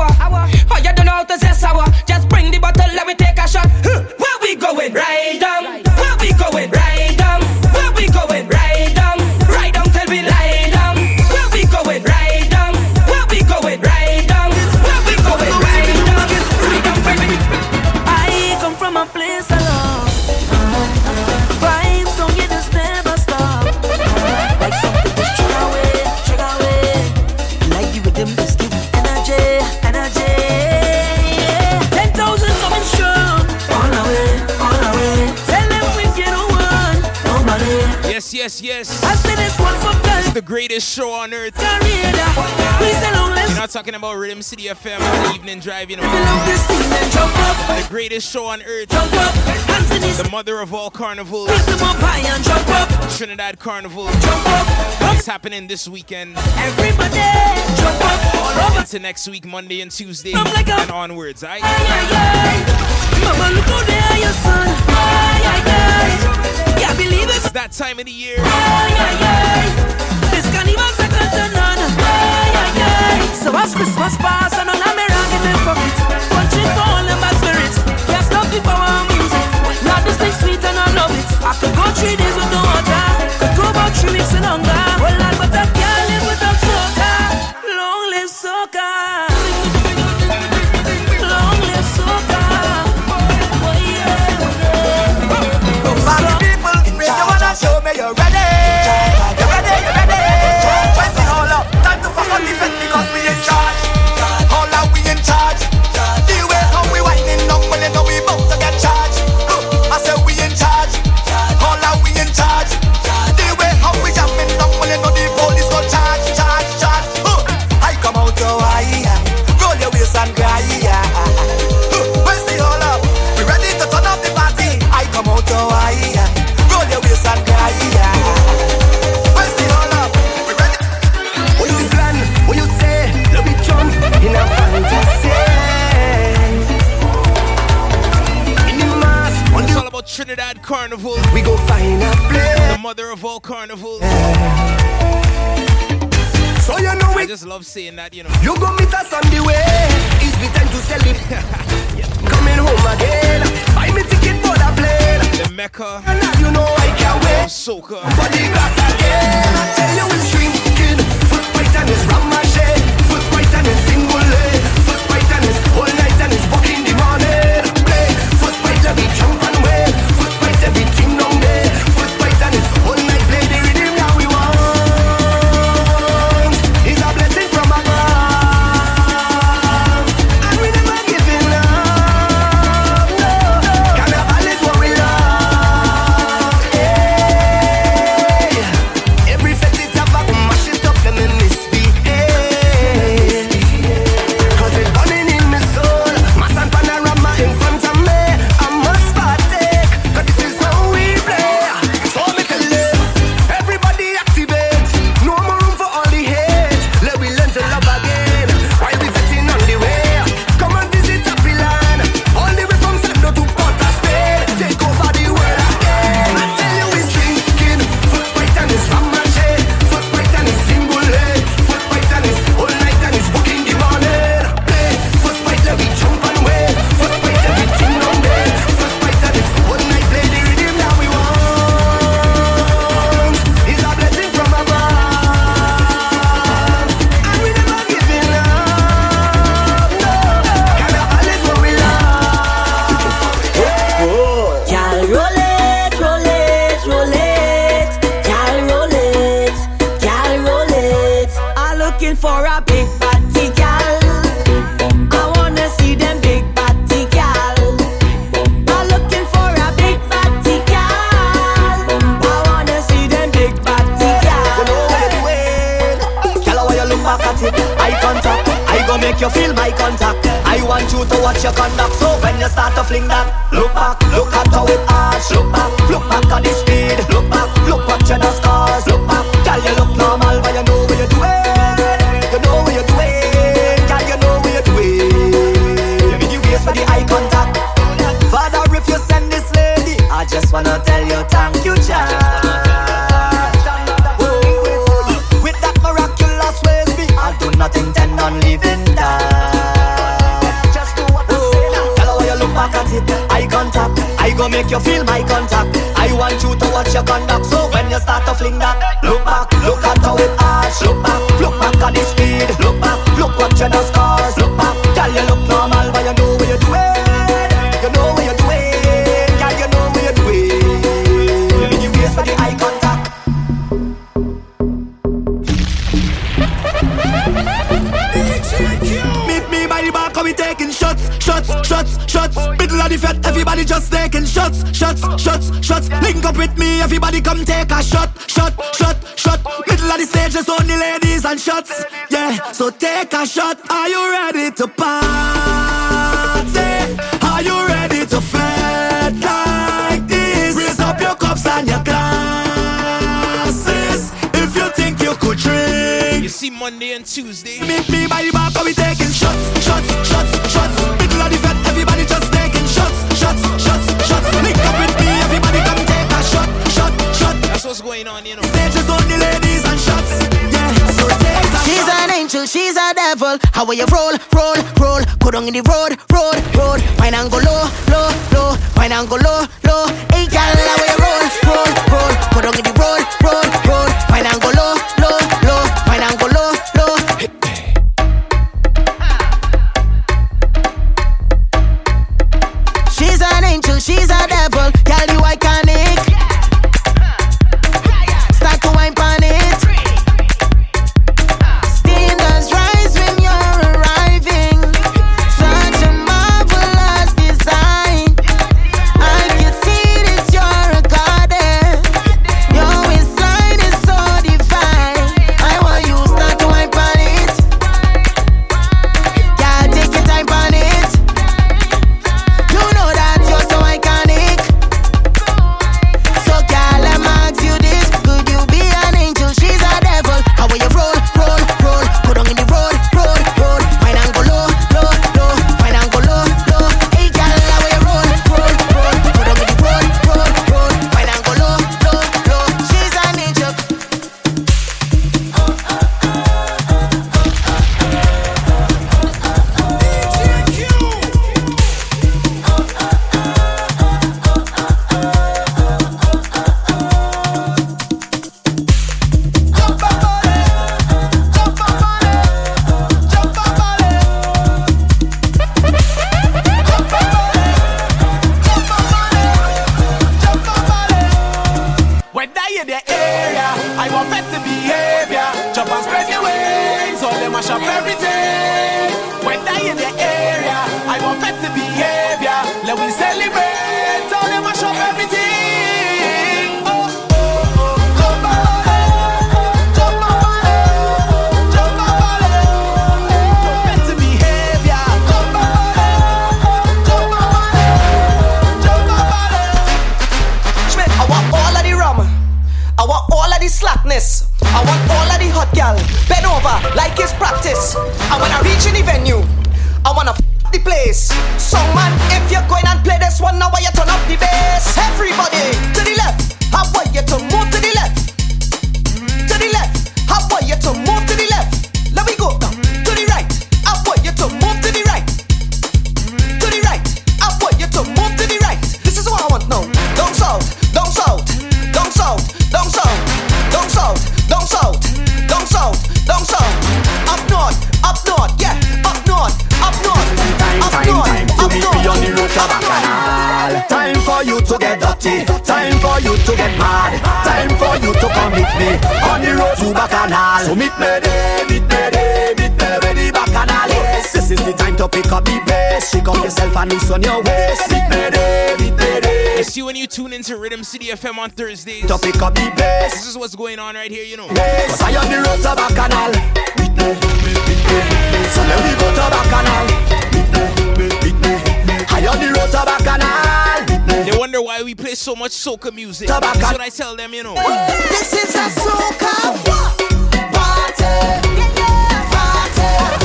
how greatest show on earth. Please tell them let's You're not talking about Rhythm City FM the evening drive, you know. The greatest show on earth. The mother of all carnivals. Trinidad Carnival. It's happening this weekend. Everybody jump up. Into next week, Monday and Tuesday, and onwards, alright? It's that time of the year. To none. Ay, ay, ay. So as Christmas pass and all I'm in them pocket. Punching for all them bad spirits. Can't stop the power of music. Love this thing sweet and I love it. I could go three days with no water. Could go about three weeks in hunger. Well, Lord, but I can't live without soca. Long live soca. Oh, wanna show me you're ready, to fuck up because Carnival. we go find a place. The mother of all carnivals. So you know I just love saying that, you know. You go meet us on the way. It's the time to sell it. Coming home again. Buy me ticket for the plane. The Mecca. And now you know I can't wait. Soca. Body glass again. I tell you it's drinking. Foot fight and it's rum machine. Foot fight and it's single leg. Foot fight and it's all night and it's walk the morning. Watch your conduct. So when you start to fling that, look back, look at how it arch. Look back, look back at the speed. Look back, look watching the scars. Look back, girl, you look normal, but you know what you're doing. You know what you're doing, girl, you know what you're doing. You make you waste for the eye contact. Father, if you send this lady, I just wanna make you feel my contact. I want you to watch your conduct. So when you start to fling that, Link up with me, everybody come take a shot, shot, shot, shot. Middle of the stage, just only ladies and shots. Yeah, so take a shot. Are you ready to party? Are you ready to fete like this? Raise up your cups and your glasses. If you think you could drink. You see Monday and Tuesday. Meet me by the and we taking shots, shots, shots, How will you roll, roll, roll? Go down in the road, road, road. Wine and go low, low, low. Wine and go low, low. Hey, girl, how will you roll, roll, roll? Go down in the road. For you to get dirty. Time for you to get mad. Time for you to come meet me on the road to Bacchanal. So meet me there, meet me there, meet me where the Bacchanal is. This is the time to pick up the bass. Shake up yourself and loosen your waist. Meet me there, meet me there. You see when you tune into Rhythm City FM on Thursdays. To pick up the bass. This is what's going on right here, you know. Cause I on the road to Bacchanal. Meet me, meet me, So then we go to Bacchanal I on the road to Bacchanal They wonder why we play so much soca music. That's what I tell them, you know. This is a soca party. Party.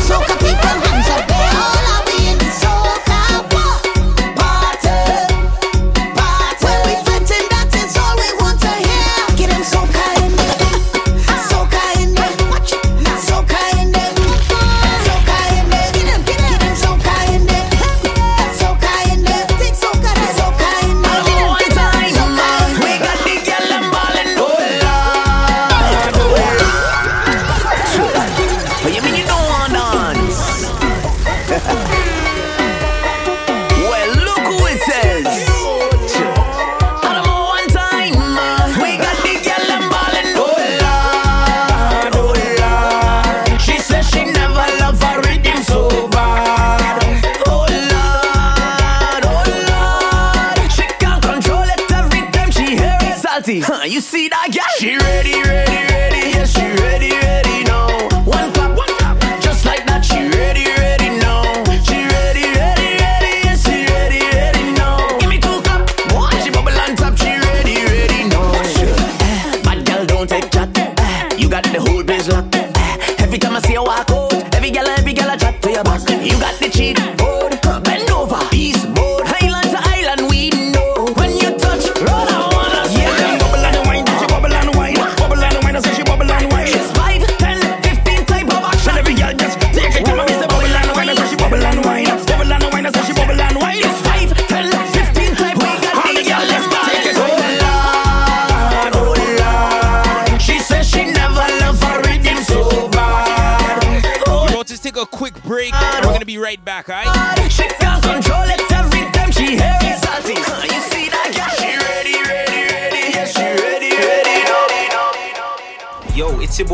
Soca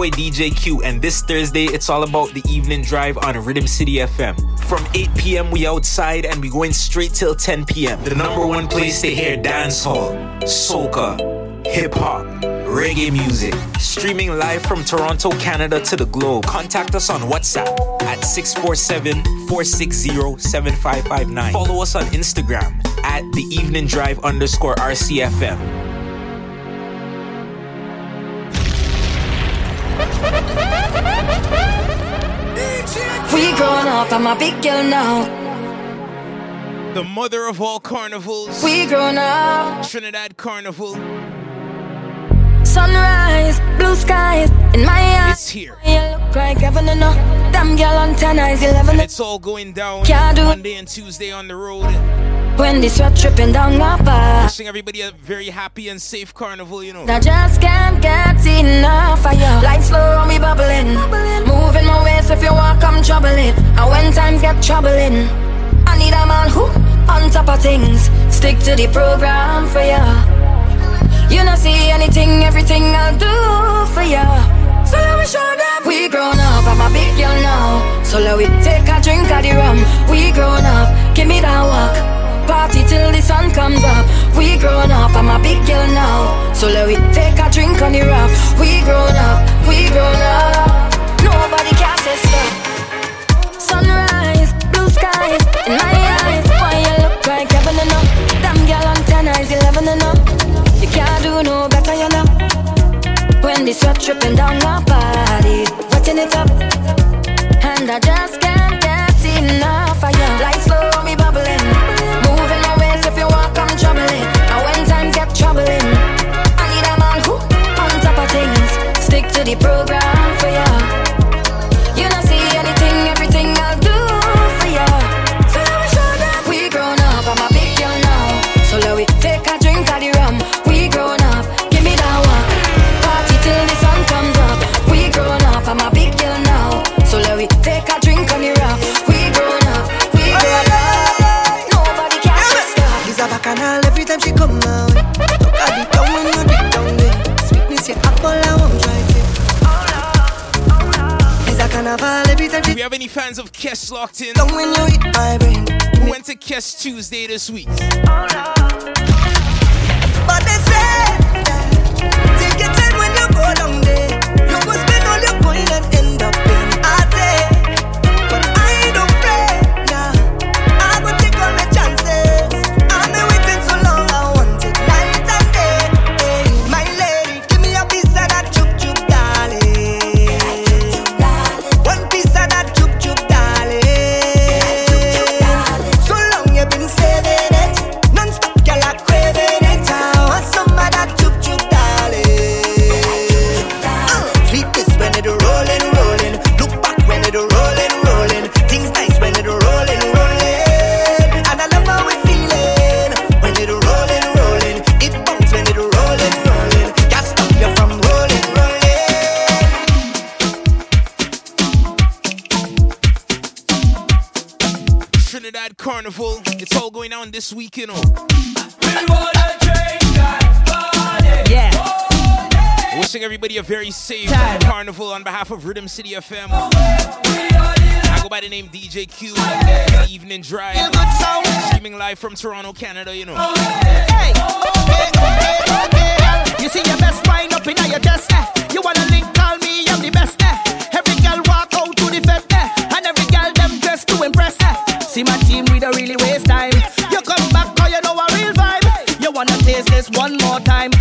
boy DJ Q, and this Thursday it's all about the evening drive on Rhythm City FM. From 8 p.m. we outside and we going straight till 10 p.m. The number one place to hear dancehall, soca, hip hop, reggae music. Streaming live from Toronto, Canada to the globe. Contact us on WhatsApp at 647-460-7559. Follow us on Instagram at the evening drive underscore RCFM. Grown up, I'm a big girl now. The mother of all carnivals. We grown up. Trinidad Carnival. Sunrise, blue skies in my eyes. It's here. You look like heaven and. Damn girl on 10 eyes, 11. And it's all going down Monday and Tuesday on the road. When the sweat dripping down my back. Wishing everybody a very happy and safe carnival, you know. I just can't get enough of you. Lights slow on me bubbling. Moving my waist if you want, come trouble it. And when times get troubling, I need a man who on top of things. Stick to the program for you. You not see anything, everything I'll do for you. So let me show them we grown up. I'm a big girl now. So let we take a drink of the rum. We grown up. Give me that walk. Party till the sun comes up. We grown up, I'm a big girl now. So let we take a drink on the rock. We grown up, we grown up. Nobody can say stop. Sunrise, blue skies in my eyes. Why you look like heaven and up? Damn girl on ten eyes, eleven and up. You can't do no better, you know. When the sweat dripping down my body, wetting it up, and I just can't get enough of you. Lights slow program locked in? down when you hit my brain. Who went to Kes Tuesday this week? But they say take your time when you go down there. You go spend all your coin and end up this week, you know. Yeah. Wishing everybody a very safe Time. carnival on behalf of Rhythm City FM. I go by the name DJ Q. Evening Drive. Streaming live from Toronto, Canada, you know. Hey. You see your best wine up in your chest. Eh? You wanna link, call me, I'm the best. Eh? one more time.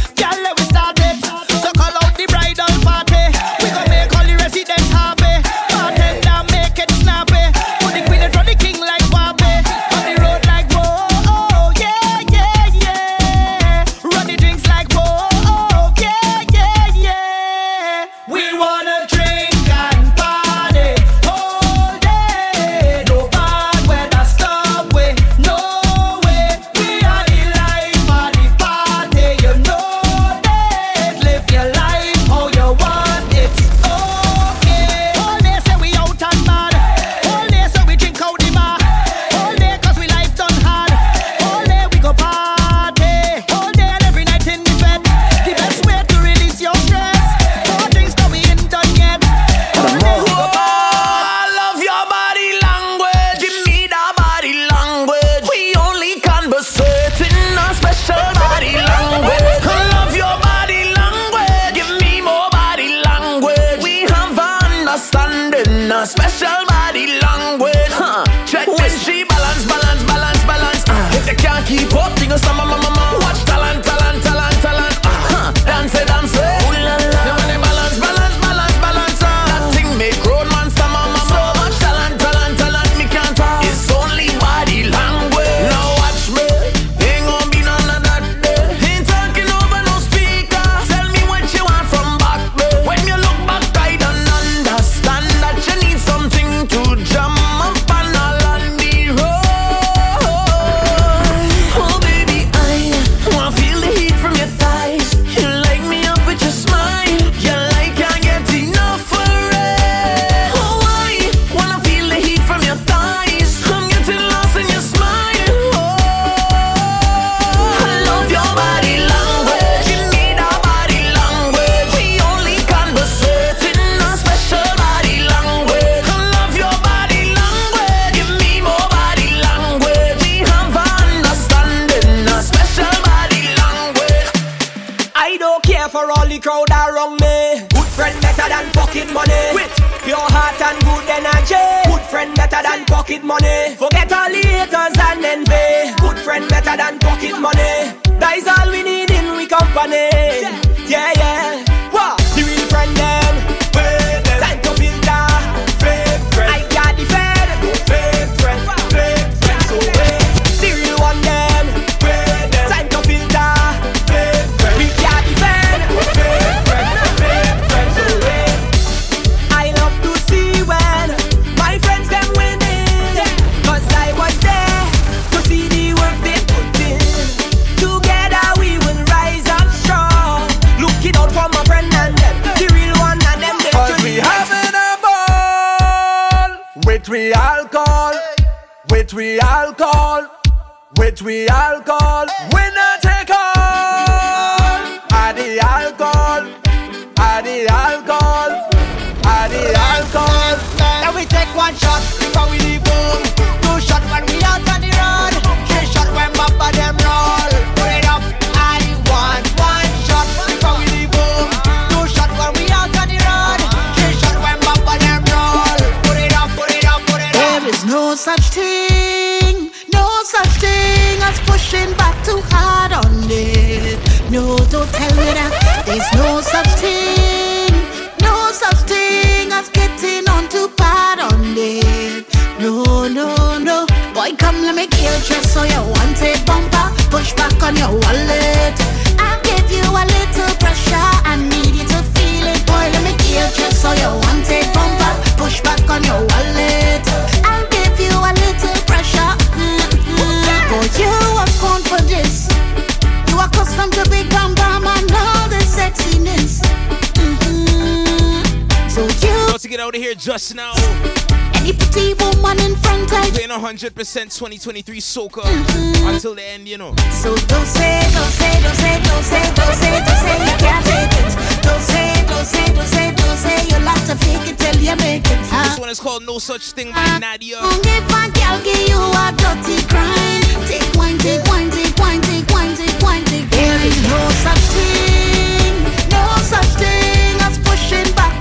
100% 2023 soca mm-hmm. until the end, you know. So don't say, don't say, don't say, don't say, don't say, don't say you can't make it. Don't say, don't say, don't say, don't say you'll have to fake it till you make it. Uh, this one is called No Such Thing by Nadia. Mm, don't give a girl give you a dirty crime. take wine, take wine, take wine, take wine, take wine, take wine. There is no such thing, no such thing as pushing back.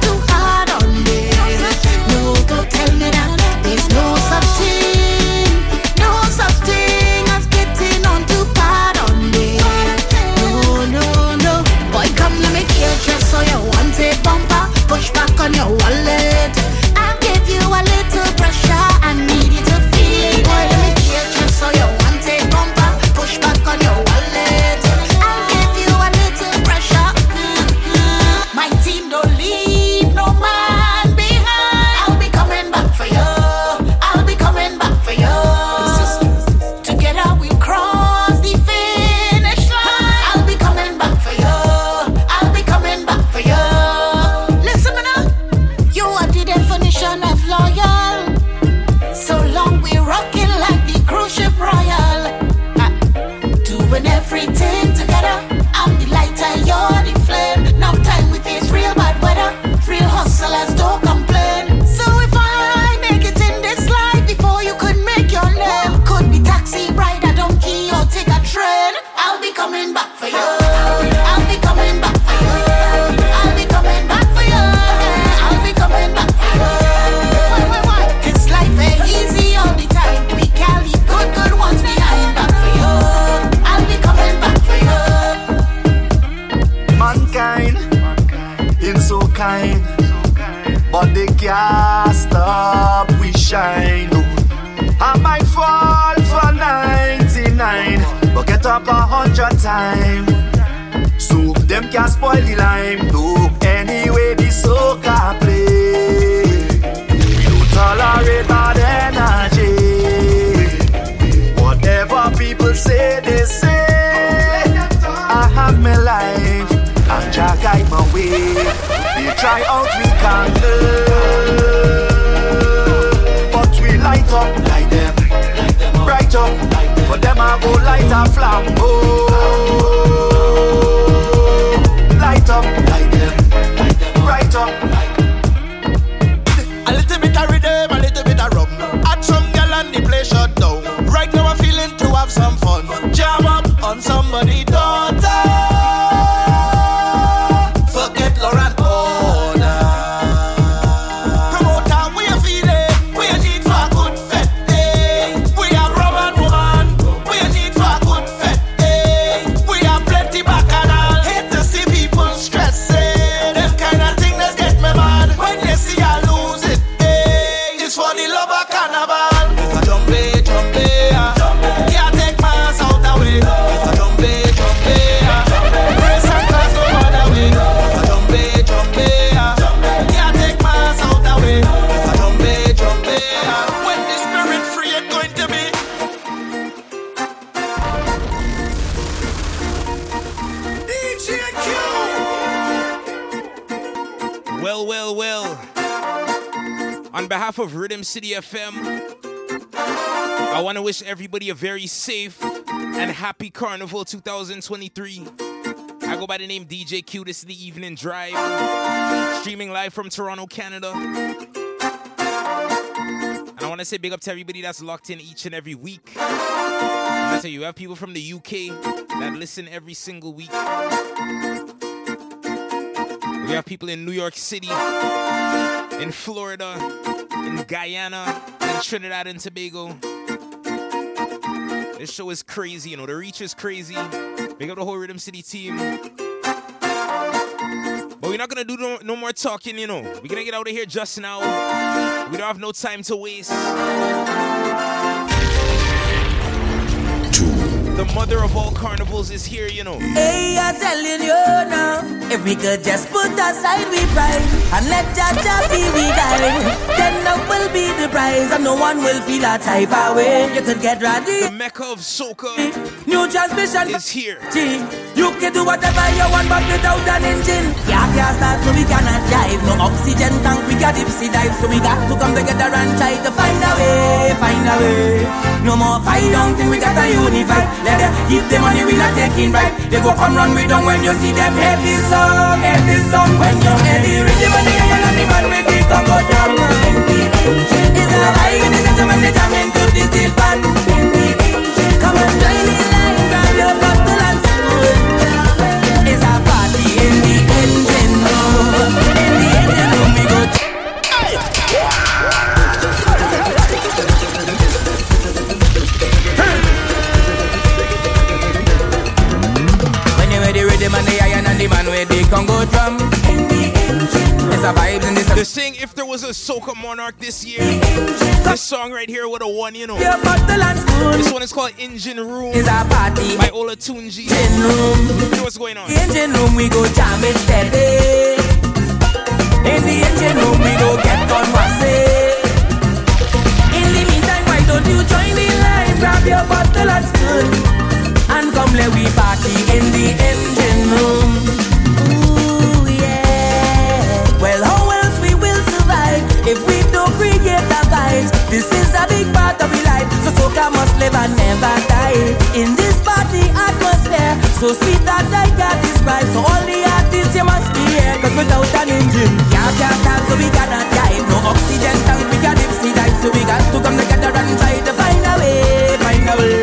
BFM. I want to wish everybody a very safe and happy Carnival 2023. I go by the name DJ Q. This is the evening drive, streaming live from Toronto, Canada. And I want to say big up to everybody that's locked in each and every week. I tell you, we have people from the UK that listen every single week. We have people in New York City, in Florida, in Guyana, and Trinidad and Tobago. This show is crazy, you know, the reach is crazy. Big up the whole Rhythm City team. But we're not gonna do no, no more talking, you know. We're gonna get out of here just now. We don't have no time to waste. The mother of all carnivals is here, you know. Hey, I'm telling you now. If we could just put aside we pride and let Jaja be we guide, then love will be the prize and no one will feel a type of way. You could get ready. The mecca of soca. New transmission is here. G. You can do whatever you want, but without an engine. Yeah, can't start so we cannot drive. No oxygen tank, we got dipsy dive, so we got to come together and try to find a way, find a way. No more fight, don't think we gotta unify. Them keep the money, we not taking right. They go come run with them when you see them head this song, head this song. When you head the rhythm and the iron and the man with the Congo jam. It's a vibe, and the gentleman they jam into the steel pan. Come on, join the the iron and the man with the Congo drum. It's a vibes in this. They're saying if there was a soca monarch this year, this song right here would have won, you know. Your bottle and spoon. This one is called Engine Room It's a party. by Olatunji. Engine room. You know what's going on? Engine room we go jam it steady. In the engine room we go get on wassy. In the meantime, why don't you join the line? Grab your bottle and spoon and come let we party and never die. In this party atmosphere, so sweet that I can't describe. So all the artists you must be here, cause without an engine, can't can't start, so we cannot dive. No oxygen tank, we got dipsy dive, so we got to come together and try to find a way, find a way.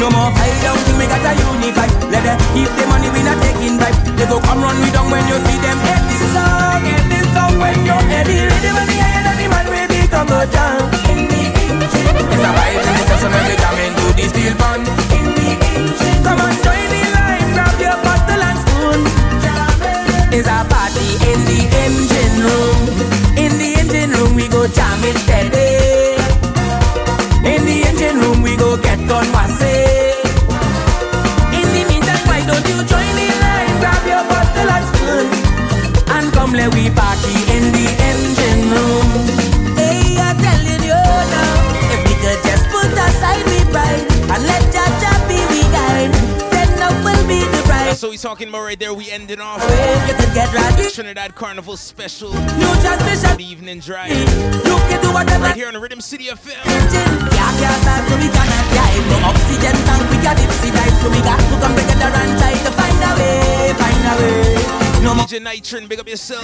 No more fight down, we got a unify. Let them keep the money, we not taking bribe. They go come run we down when you see them head this song, head this song when you head the rhythm and the iron and the man with the Congo jam. It's a vibe in the into the steel pan. Come join the line, grab your bottle and spoon. It's a party in the engine room. In the engine room we go jam it steady. The prize. That's what we talking about right there. We ended off You could get ready. the Trinidad Carnival special. New transmission. The evening drive. You can do whatever. Right here on the Rhythm City FM. Yeah, can't start, so we cannot dive. No oxygen tank, we got dipsy so we got to come together and try to find a way, find a way. No more DJ Nitron, big up yourself.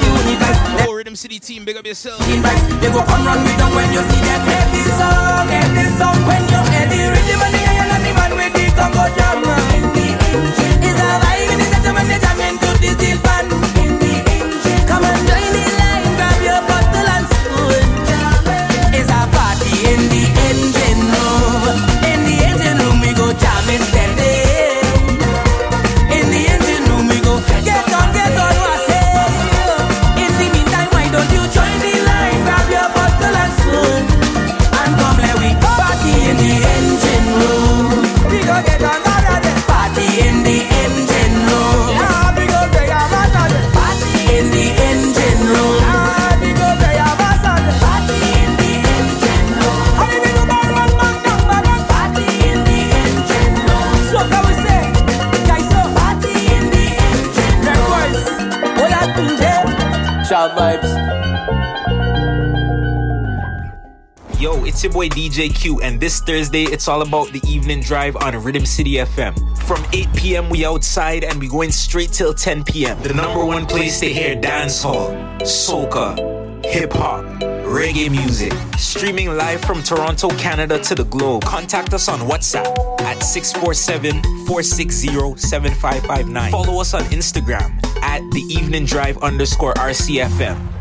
Oh, Rhythm City team, big up yourself. They go come run me down when you see them this song, this song. When you the rhythm and the iron and the man with the Congo. It's your boy DJ Q, and this Thursday it's all about the evening drive on Rhythm City FM. From 8 p.m. we outside and we going straight till 10 p.m. The number one place to hear dancehall, soca, hip hop, reggae music. Streaming live from Toronto, Canada to the globe. Contact us on WhatsApp at 647-460-7559. Follow us on Instagram at the evening drive underscore RCFM.